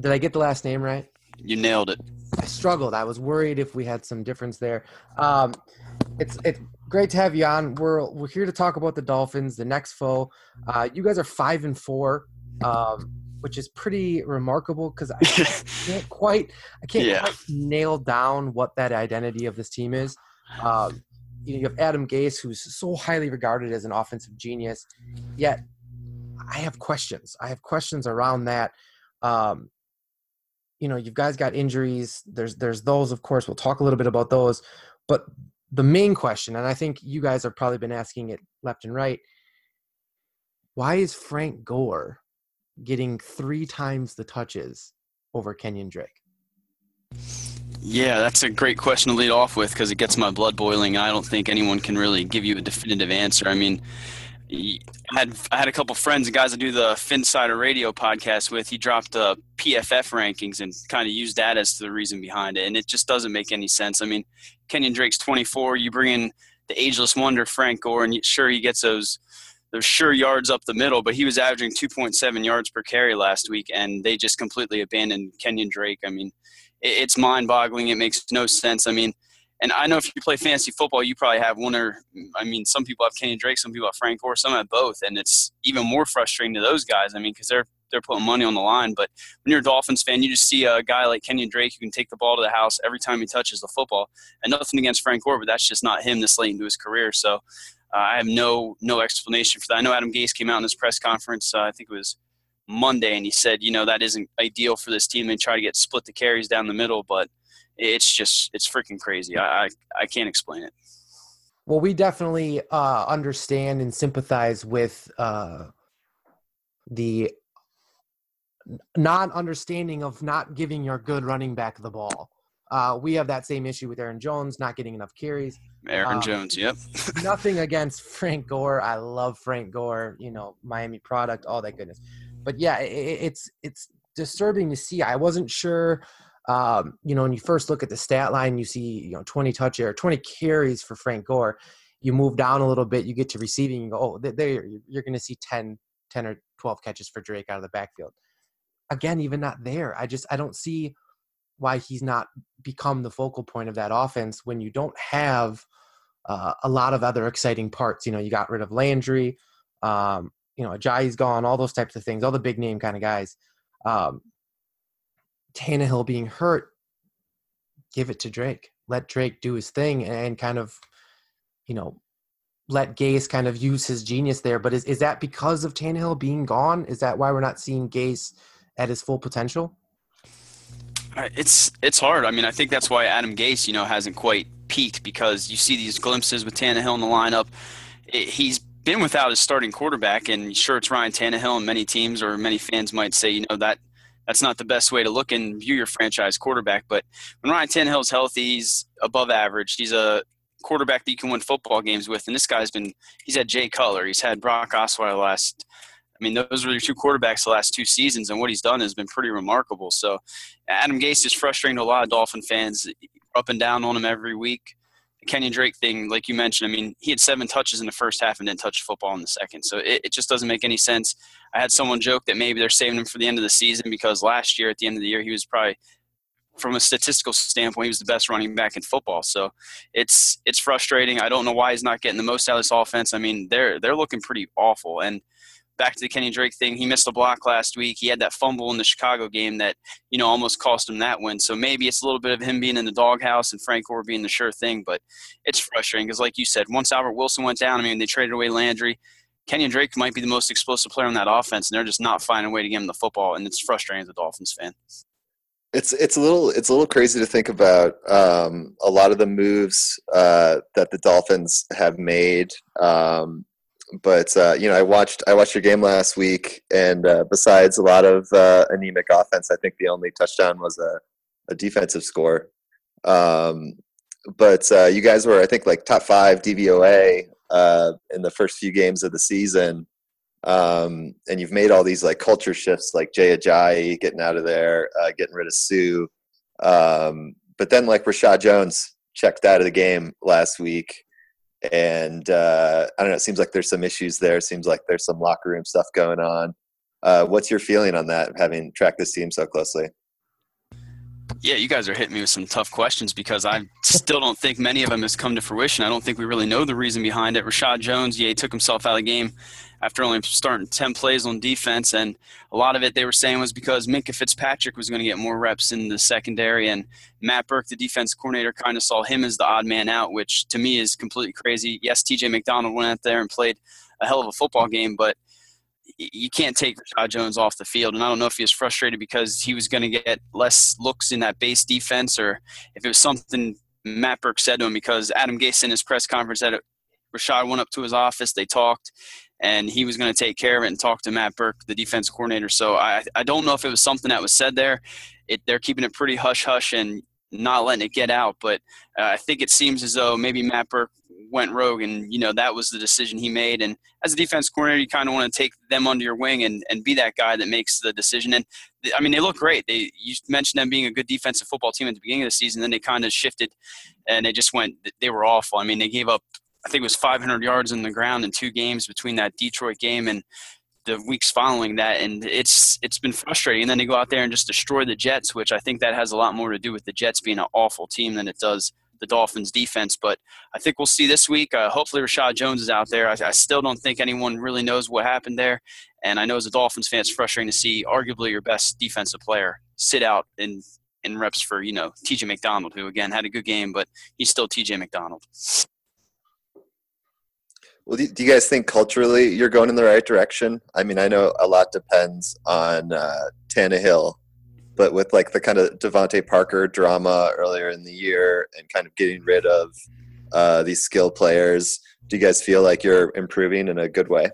Did I get the last name right? You nailed it. I struggled. I was worried if we had some difference there. Um, it's it's great to have you on. We're we're here to talk about the Dolphins, the next foe. Uh, you guys are five and four, um, which is pretty remarkable because I (laughs) can't quite I can't Yeah. quite nail down what that identity of this team is. Um, you know, you have Adam Gase, who's so highly regarded as an offensive genius, yet I have questions. I have questions around that. Um, you know, you guys got injuries. There's there's those, of course. We'll talk a little bit about those, but the main question, and I think you guys have probably been asking it left and right. Why is Frank Gore getting three times the touches over Kenyon Drake? Yeah, that's a great question to lead off with because it gets my blood boiling. I don't think anyone can really give you a definitive answer. I mean, I had I had a couple friends and guys I do the Phinsider Radio podcast with. He dropped the PFF rankings and kind of used that as the reason behind it, and it just doesn't make any sense. I mean, Kenyon Drake's 24. You bring in the ageless wonder Frank Gore, and sure he gets those those sure yards up the middle, but he was averaging 2.7 yards per carry last week, and they just completely abandoned Kenyon Drake. I mean, it- it's mind-boggling. It makes no sense. I mean, and I know if you play fantasy football, you probably have one or I mean, some people have Kenyon Drake, some people have Frank Gore, some have both, and it's even more frustrating to those guys. I mean, because they're they're putting money on the line. But when you're a Dolphins fan, you just see a guy like Kenyon Drake who can take the ball to the house every time he touches the football. And nothing against Frank Gore, but that's just not him this late into his career. So uh, I have no no explanation for that. I know Adam Gase came out in his press conference. Uh, I think it was Monday, and he said, you know, that isn't ideal for this team. They try to get split the carries down the middle, but it's just it's freaking crazy. I I, I can't explain it. Well, we definitely uh, understand and sympathize with uh, the non understanding of not giving your good running back the ball. Uh, we have that same issue with Aaron Jones not getting enough carries. Aaron Um, Jones, yep. (laughs) Nothing against Frank Gore. I love Frank Gore. You know, Miami product, all that goodness. But yeah, i i- it's it's disturbing to see. I wasn't sure. Um, you know, when you first look at the stat line, you see you know 20 touch or 20 carries for Frank Gore. You move down a little bit, you get to receiving. You go, oh, there you're going to see 10 10 or 12 catches for Drake out of the backfield. Again, even not there. I just I don't see why he's not become the focal point of that offense when you don't have uh, a lot of other exciting parts. You know, you got rid of Landry, um, you know, Ajayi's gone, all those types of things, all the big name kind of guys. Um, Tannehill being hurt, give it to Drake. Let Drake do his thing and kind of, you know, let Gase kind of use his genius there. But is, is that because of Tannehill being gone? Is that why we're not seeing Gase at his full potential? Uh, it's it's hard. I mean, I think that's why Adam Gase, you know, hasn't quite peaked because you see these glimpses with Tannehill in the lineup. It, he's been without his starting quarterback, and sure, it's Ryan Tannehill, and many teams or many fans might say, you know, that that's not the best way to look and view your franchise quarterback. But when Ryan Tannehill's healthy, he's above average. He's a quarterback that you can win football games with. And this guy's been he's had Jay Cutler, he's had Brock Osweiler last. I mean, those were your two quarterbacks the last two seasons, and what he's done has been pretty remarkable. So, Adam Gase is frustrating to a lot of Dolphin fans, up and down on him every week. The Kenyon Drake thing, like you mentioned, I mean, he had seven touches in the first half and didn't touch football in the second. So it, it just doesn't make any sense. I had someone joke that maybe they're saving him for the end of the season because last year, at the end of the year, he was probably from a statistical standpoint, he was the best running back in football. So it's it's frustrating. I don't know why he's not getting the most out of this offense. I mean, they're they're looking pretty awful. And back to the Kenny Drake thing, he missed a block last week. He had that fumble in the Chicago game that you know almost cost him that win. So maybe it's a little bit of him being in the doghouse and Frank Gore being the sure thing. But it's frustrating because, like you said, once Albert Wilson went down, I mean, they traded away Landry. Kenyon Drake might be the most explosive player on that offense, and they're just not finding a way to get him the football, and it's frustrating as a Dolphins fan it's it's a little it's a little crazy to think about um, a lot of the moves uh, that the Dolphins have made. Um, but uh, you know, I watched I watched your game last week, and uh, besides a lot of uh, anemic offense, I think the only touchdown was a, a defensive score. Um, but uh, you guys were, I think, like top five DVOA uh, in the first few games of the season. Um, and you've made all these like culture shifts, like Jay Ajayi getting out of there, uh, getting rid of Suh, Um, but then like Reshad Jones checked out of the game last week, and uh, I don't know. It seems like there's some issues there. It seems like there's some locker room stuff going on. Uh, what's your feeling on that, having tracked this team so closely? Yeah, you guys are hitting me with some tough questions because I still don't think many of them has come to fruition. I don't think we really know the reason behind it. Reshad Jones, yeah, he took himself out of the game after only starting 10 plays on defense. And a lot of it they were saying was because Minkah Fitzpatrick was going to get more reps in the secondary. And Matt Burke, the defense coordinator, kind of saw him as the odd man out, which to me is completely crazy. Yes, TJ McDonald went out there and played a hell of a football game, but you can't take Reshad Jones off the field. And I don't know if he was frustrated because he was going to get less looks in that base defense or if it was something Matt Burke said to him because Adam Gase in his press conference said Reshad went up to his office, they talked, and he was going to take care of it and talk to Matt Burke, the defense coordinator. So I, I don't know if it was something that was said there. It, they're keeping it pretty hush hush and not letting it get out. But uh, I think it seems as though maybe Matt Burke went rogue, and you know that was the decision he made. And as a defense coordinator, you kind of want to take them under your wing and, and be that guy that makes the decision. And I mean, they look great. They you mentioned them being a good defensive football team at the beginning of the season, then they kind of shifted, and they just went. They were awful. I mean, they gave up. I think it was 500 yards in the ground in two games between that Detroit game and the weeks following that, and it's it's been frustrating. And then they go out there and just destroy the Jets, which I think that has a lot more to do with the Jets being an awful team than it does the Dolphins defense. But I think we'll see this week. Uh, hopefully, Reshad Jones is out there. I, I, still don't think anyone really knows what happened there. And I know as a Dolphins fan, it's frustrating to see arguably your best defensive player sit out in in reps for you know TJ McDonald, who again had a good game, but he's still TJ McDonald. Well, do you guys think culturally you're going in the right direction? I mean, I know a lot depends on uh, Tannehill but with like the kind of DeVante Parker drama earlier in the year and kind of getting rid of uh, these skill players, do you guys feel like you're improving in a good way?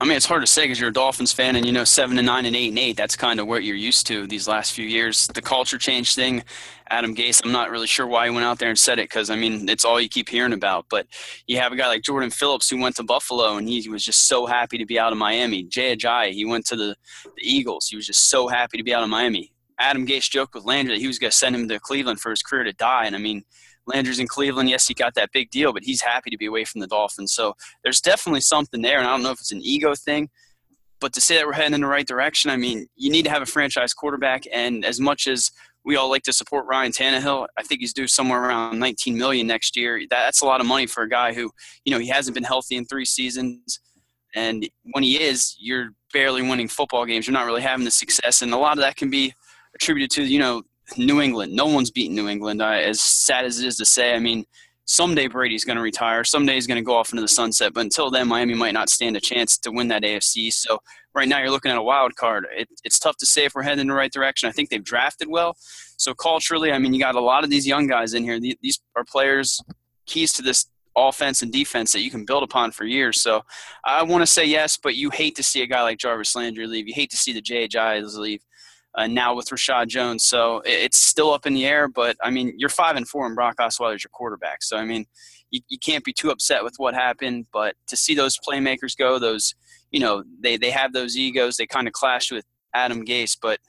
I mean, it's hard to say because you're a Dolphins fan, and you know, seven and nine and eight and eight. That's kind of what you're used to these last few years. The culture change thing, Adam Gase. I'm not really sure why he went out there and said it because I mean, it's all you keep hearing about. But you have a guy like Jordan Phillips who went to Buffalo, and he was just so happy to be out of Miami. Jay Ajayi, he went to the, the Eagles. He was just so happy to be out of Miami. Adam Gase joked with Landry that he was going to send him to Cleveland for his career to die, and I mean Landry's in Cleveland. Yes, he got that big deal, but he's happy to be away from the Dolphins. So there's definitely something there, and I don't know if it's an ego thing. but to say that we're heading in the right direction, I mean, you need to have a franchise quarterback. And as much as we all like to support Ryan Tannehill, I think he's due somewhere around 19 million next year. That's a lot of money for a guy who, you know, he hasn't been healthy in three seasons. And when he is, you're barely winning football games. You're not really having the success. And a lot of that can be attributed to, you know, New England. No one's beaten New England. Uh, as sad as it is to say, I mean, someday Brady's going to retire. Someday he's going to go off into the sunset. But until then, Miami might not stand a chance to win that AFC. So right now, you're looking at a wild card. It, it's tough to say if we're heading in the right direction. I think they've drafted well. So culturally, I mean, you got a lot of these young guys in here. These are players keys to this offense and defense that you can build upon for years. So I want to say yes, but you hate to see a guy like Jarvis Landry leave. You hate to see the J.J. leave uh, now with Reshad Jones. So it's still up in the air, but I mean, you're five and four, and Brock Osweiler's your quarterback. So I mean, you, you can't be too upset with what happened. But to see those playmakers go, those you know, they they have those egos. They kind of clashed with Adam Gase, but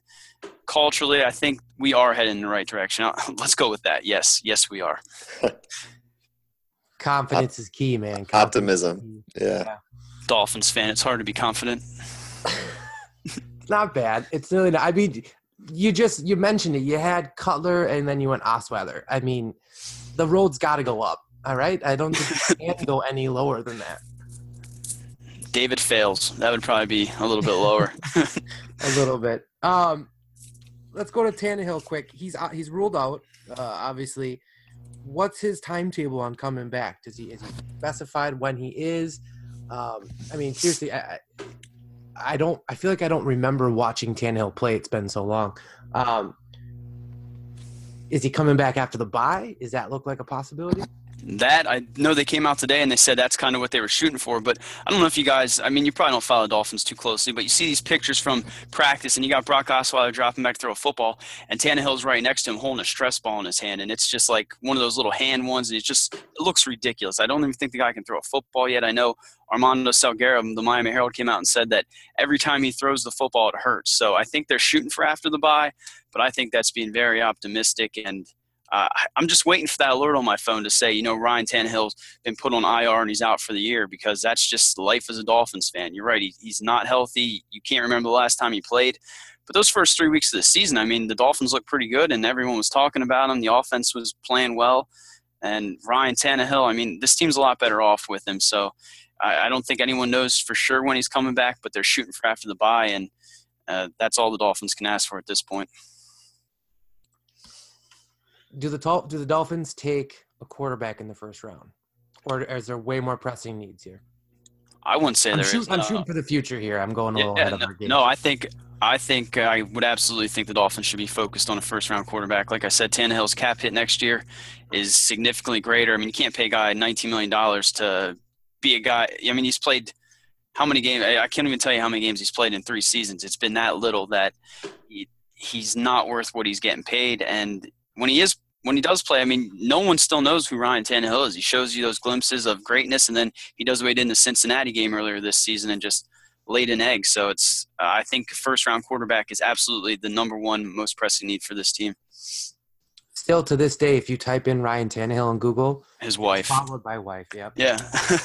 culturally, I think we are heading in the right direction. (laughs) Let's go with that. Yes, yes, we are. Confidence Op- is key, man. Confidence optimism. Key. Yeah. yeah. Dolphins fan, it's hard to be confident. (laughs) not bad. It's really not. I mean, you just you mentioned it. You had Cutler, and then you went Osweiler. I mean, the road's got to go up. All right, I don't think it can go any lower than that. David Fales. That would probably be a little bit lower. (laughs) (laughs) a little bit. Um, let's go to Tannehill quick. He's uh, he's ruled out. Uh, obviously, what's his timetable on coming back? Does he is he specified when he is? Um, I mean, seriously, I, I don't. I feel like I don't remember watching Tannehill play. It's been so long. Um, is he coming back after the bye? Does that look like a possibility? That I know they came out today and they said that's kind of what they were shooting for. But I don't know if you guys, I mean, you probably don't follow Dolphins too closely, but you see these pictures from practice and you got Brock Osweiler dropping back to throw a football and Tannehill's right next to him holding a stress ball in his hand. And it's just like one of those little hand ones. And it just it looks ridiculous. I don't even think the guy can throw a football yet. I know Armando Salguero, the Miami Herald, came out and said that every time he throws the football, it hurts. So I think they're shooting for after the bye, but I think that's being very optimistic. And uh, I'm just waiting for that alert on my phone to say, you know, Ryan Tannehill's been put on IR and he's out for the year because that's just life as a Dolphins fan. You're right. He, he's not healthy. You can't remember the last time he played. But those first three weeks of the season, I mean, the Dolphins looked pretty good and everyone was talking about him. The offense was playing well. And Ryan Tannehill, I mean, this team's a lot better off with him. So I, I don't think anyone knows for sure when he's coming back, but they're shooting for after the bye. And uh, that's all the Dolphins can ask for at this point do the do the Dolphins take a quarterback in the first round, or is there way more pressing needs here? I wouldn't say I'm there shoot, is, I'm shooting uh, for the future here. I'm going a little yeah, ahead of no, our game. No, I think I think uh, I would absolutely think the Dolphins should be focused on a first round quarterback. Like I said, Tannehill's cap hit next year is significantly greater. I mean, you can't pay a guy $19 million to be a guy. I mean, he's played how many games? I can't even tell you how many games he's played in three seasons. It's been that little that he, he's not worth what he's getting paid. And when he is when he does play, I mean, no one still knows who Ryan Tannehill is. He shows you those glimpses of greatness, and then he does what he did in the Cincinnati game earlier this season and just laid an egg. So it's, uh, I think, first round quarterback is absolutely the number one most pressing need for this team. Still to this day, if you type in Ryan Tannehill on Google, his wife followed by wife, yep. yeah,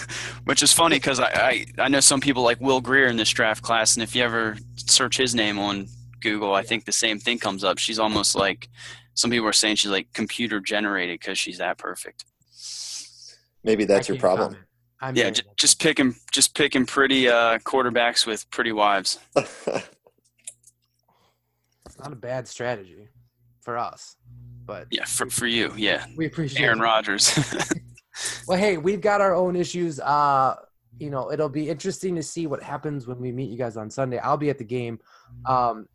(laughs) which is funny because I, I I know some people like Will Grier in this draft class, and if you ever search his name on Google, I think the same thing comes up. She's almost like some people are saying she's like computer generated because she's that perfect. Maybe that's your problem. yeah, j- just picking just picking pretty uh, quarterbacks with pretty wives. it's not a bad strategy for us, but yeah, for for you, yeah. We appreciate Aaron Rodgers. (laughs) well, hey, we've got our own issues. Uh, you know, it'll be interesting to see what happens when we meet you guys on Sunday. I'll be at the game. Um,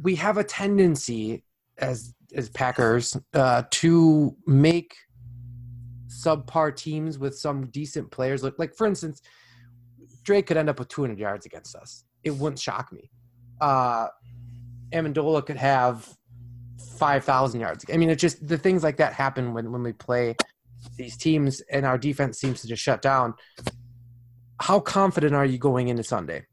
we have a tendency as as Packers uh, to make subpar teams with some decent players look like, for instance, Drake could end up with 200 yards against us. It wouldn't shock me. Uh, Amendola could have 5,000 yards. I mean, it's just the things like that happen when, when we play these teams and our defense seems to just shut down. How confident are you going into Sunday?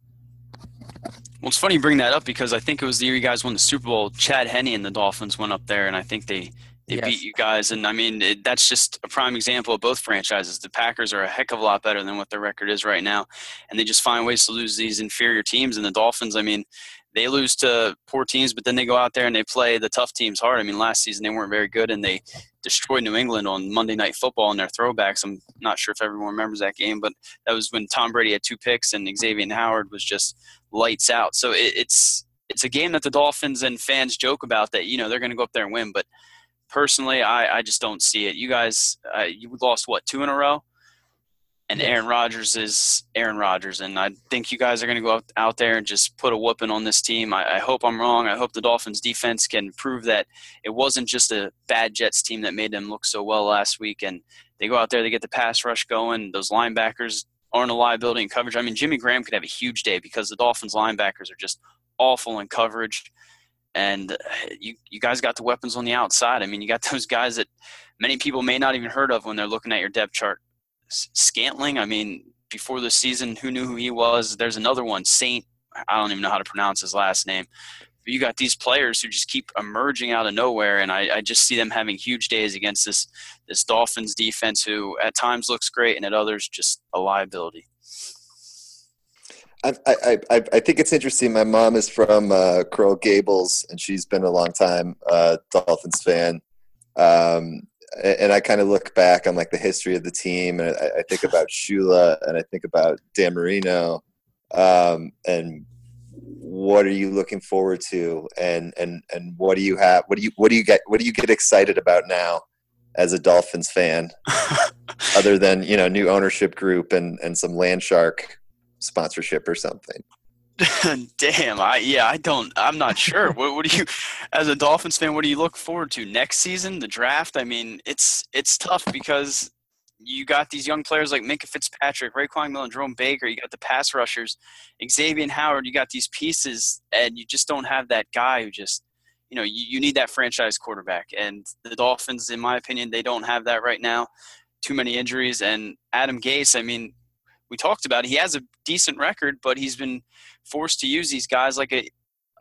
Well, it's funny you bring that up because I think it was the year you guys won the Super Bowl. Chad Henne and the Dolphins went up there, and I think they They Yes. beat you guys, and I mean it, that's just a prime example of both franchises. The Packers are a heck of a lot better than what their record is right now, and they just find ways to lose these inferior teams. And the Dolphins, I mean, they lose to poor teams, but then they go out there and they play the tough teams hard. I mean, last season they weren't very good, and they destroyed New England on Monday Night Football in their throwbacks. I'm not sure if everyone remembers that game, but that was when Tom Brady had two picks and Xavier Howard was just lights out. So it, it's it's a game that the Dolphins and fans joke about that you know they're going to go up there and win, but personally, I, I just don't see it. You guys, uh, you lost what two in a row, and Yes. Aaron Rodgers is Aaron Rodgers, and I think you guys are going to go out, out there and just put a whooping on this team. I, I hope I'm wrong. I hope the Dolphins defense can prove that it wasn't just a bad Jets team that made them look so well last week, and they go out there, they get the pass rush going. Those linebackers aren't a liability in coverage. I mean, Jimmy Graham could have a huge day because the Dolphins linebackers are just awful in coverage and uh, you you guys got the weapons on the outside. I mean, you got (laughs) those guys that many people may not even heard of when they're looking at your depth chart. Scantling, I mean, before the season, who knew who he was? There's another one, Saint. I don't even know how to pronounce his last name. You got these players who just keep emerging out of nowhere, and I, I just see them having huge days against this this Dolphins defense, who at times looks great and at others just a liability. I, I, I, I think it's interesting. My mom is from uh, Coral Gables, and she's been a long time uh, Dolphins fan. Um, and I kind of look back on like the history of the team, and I, I think about Shula, and I think about Dan Marino, um, and what are you looking forward to, and and and what do you have? What do you what do you get? What do you get excited about now as a Dolphins fan, (laughs) other than you know new ownership group and and some Land Shark sponsorship or something? (laughs) Damn, I yeah, I don't. I'm not sure. what, what do you, as a Dolphins fan, what do you look forward to next season? The draft. I mean, it's it's tough because you got these young players like Minkah Fitzpatrick, Raekwon Miller, Jerome Baker. You got the pass rushers, Xavier Howard. You got these pieces, and you just don't have that guy who just, you know, you, you need that franchise quarterback. And the Dolphins, in my opinion, they don't have that right now. Too many injuries, and Adam Gase. I mean, we talked about it. He has a decent record, but he's been forced to use these guys like a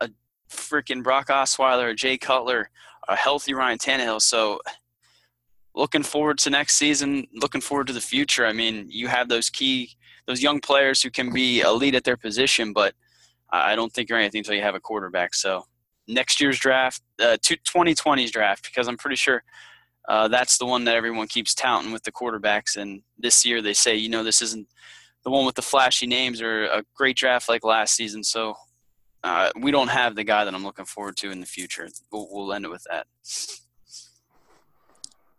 a freaking Brock Osweiler, a Jay Cutler, a healthy Ryan Tannehill. So looking forward to next season, looking forward to the future. I mean, you have those key those young players who can be elite at their position, but I don't think you're anything until you have a quarterback. So next year's draft, uh, 2020's draft, because I'm pretty sure uh, that's the one that everyone keeps touting with the quarterbacks. And this year they say, you know, this isn't the one with the flashy names or a great draft like last season. So uh, we don't have the guy that I'm looking forward to in the future. We'll, we'll end it with that.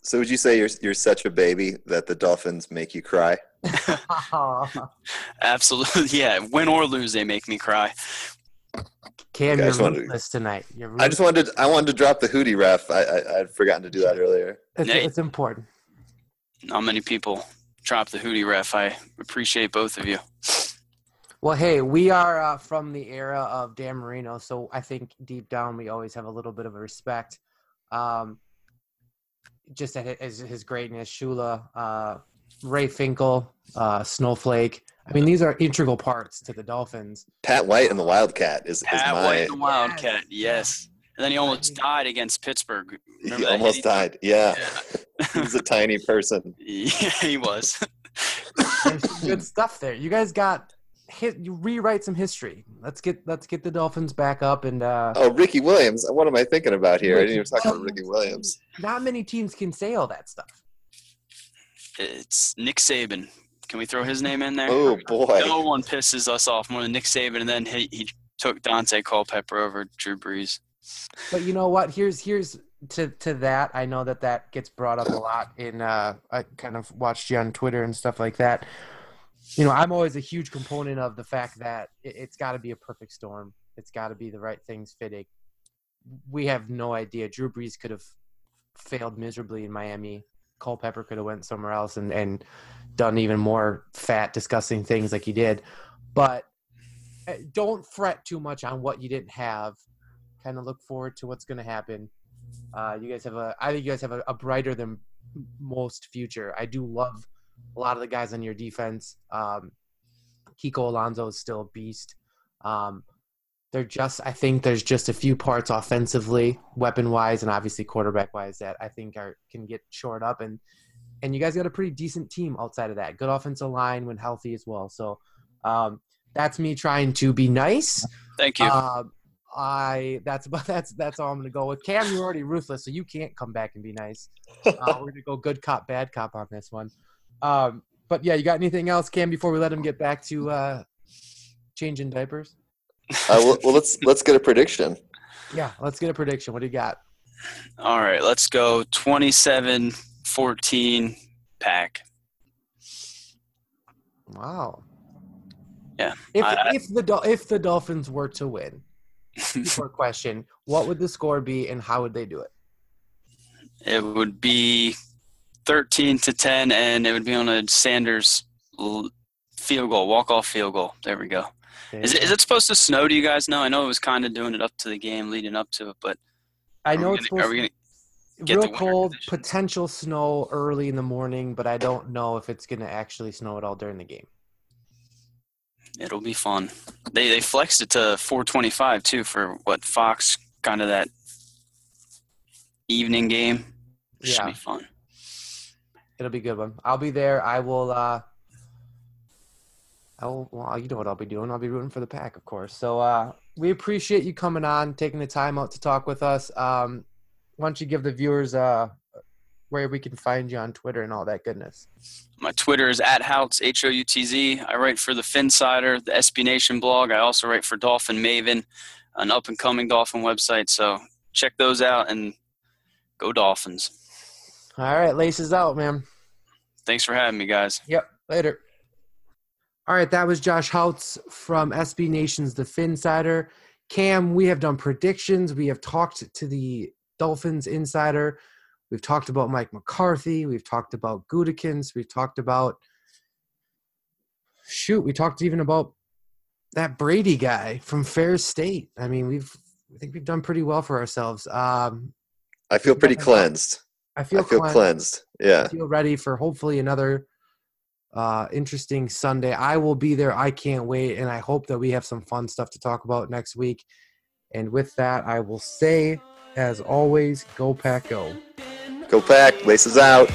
So would you say you're you're such a baby that the Dolphins make you cry? (laughs) (laughs) Absolutely, yeah. Win or lose, they make me cry. Cam, I you're just wanted to- ruthless tonight. You're I just wanted to, I wanted to drop the hootie ref. I, I I'd forgotten to do that earlier. It's, Hey. it's important. Not many people drop the hootie ref. I appreciate both of you. Well, hey, we are uh, from the era of Dan Marino, so I think deep down we always have a little bit of a respect. Um, just at his, his greatness, Shula, uh, Ray Finkle, uh, Snowflake. I mean, these are integral parts to the Dolphins. Pat White and the Wildcat is, is Pat my. White, the Wildcat, yes. And then he almost died against Pittsburgh. Remember He that almost hit died. Yeah, Yeah. (laughs) he was a tiny person. (laughs) Yeah, he was. There's good stuff there. You guys got hit. You rewrite some history. Let's get let's get the Dolphins back up and uh, Oh, Ricky Williams. What am I thinking about here? I didn't even talk about Ricky Williams. not many teams can say all that stuff. It's Nick Saban. Can we throw his name in there? Oh boy. No one pisses us off more than Nick Saban, and then he, he took Daunte Culpepper over Drew Brees. But you know what? Here's here's to to that. I know that that gets brought up a lot in. Uh, I kind of watched you on Twitter and stuff like that. You know, I'm always a huge component of the fact that it, it's got to be a perfect storm. It's got to be the right things fitting. We have no idea. Drew Brees could have failed miserably in Miami. Culpepper could have went somewhere else and and done even more fat, disgusting things like he did. But uh, don't fret too much on what you didn't have kind of look forward to what's going to happen. Uh, you guys have a, I think you guys have a, a brighter than most future. I do love a lot of the guys on your defense. Um, Kiko Alonso is still a beast. Um, they're just I think there's just a few parts offensively, weapon wise, and obviously quarterback wise that I think are can get shored up and and you guys got a pretty decent team outside of that. Good offensive line when healthy as well. So um, that's me trying to be nice. Thank you. Uh, I that's (laughs) about that's that's all I'm gonna go with. Cam, you're already ruthless, so you can't come back and be nice. (laughs) Uh, we're gonna go good cop, bad cop on this one. Um, but yeah, you got anything else, Cam? Before we let him get back to uh, changing diapers. Uh, well, well, let's let's get a prediction. Yeah, let's get a prediction. What do you got? All right, let's go 27 14 pack. Wow. Yeah. If I- if the if the Dolphins were to win, (laughs) for question, what would the score be and how would they do it? It would be 13 to 10, and it would be on a Sanders field goal, walk off field goal. There we go. Is it, is it supposed to snow? Do you guys know? I know it was kind of doing it up to the game, leading up to it, but I know it's gonna- supposed are we to real cold, potential snow early in the morning, but I don't know if it's gonna actually snow at all during the game. It'll be fun. They they flexed it to 425 too for what Fox kind of that evening game. Should Yeah. be fun. It'll be a good one. I'll be there. I will. uh I will. Well, you know what I'll be doing. I'll be rooting for the pack, of course. So uh we appreciate you coming on, taking the time out to talk with us. Um, why don't you give the viewers uh where we can find you on Twitter and all that goodness? My Twitter is at Houtz, H O U T Z. I write for the Phinsider, the SB Nation blog. I also write for Dolphin Maven, an up and coming Dolphin website. So check those out and go Dolphins. All right, laces out, man. Thanks for having me, guys. Yep. Later. All right, that was Josh Houtz from SB Nation's The Phinsider. Cam, we have done predictions. We have talked to the Dolphins insider. We've talked about Mike McCarthy. We've talked about Gudikins. We've talked about shoot. We talked even about that Brady guy from Fair State. I mean, we've I think we've done pretty well for ourselves. Um, I feel pretty cleansed. I feel, I feel clean- cleansed. Yeah. I feel ready for hopefully another uh, interesting Sunday. I will be there. I can't wait, and I hope that we have some fun stuff to talk about next week. And with that, I will say, as always, go pack, go. Go pack. Laces out.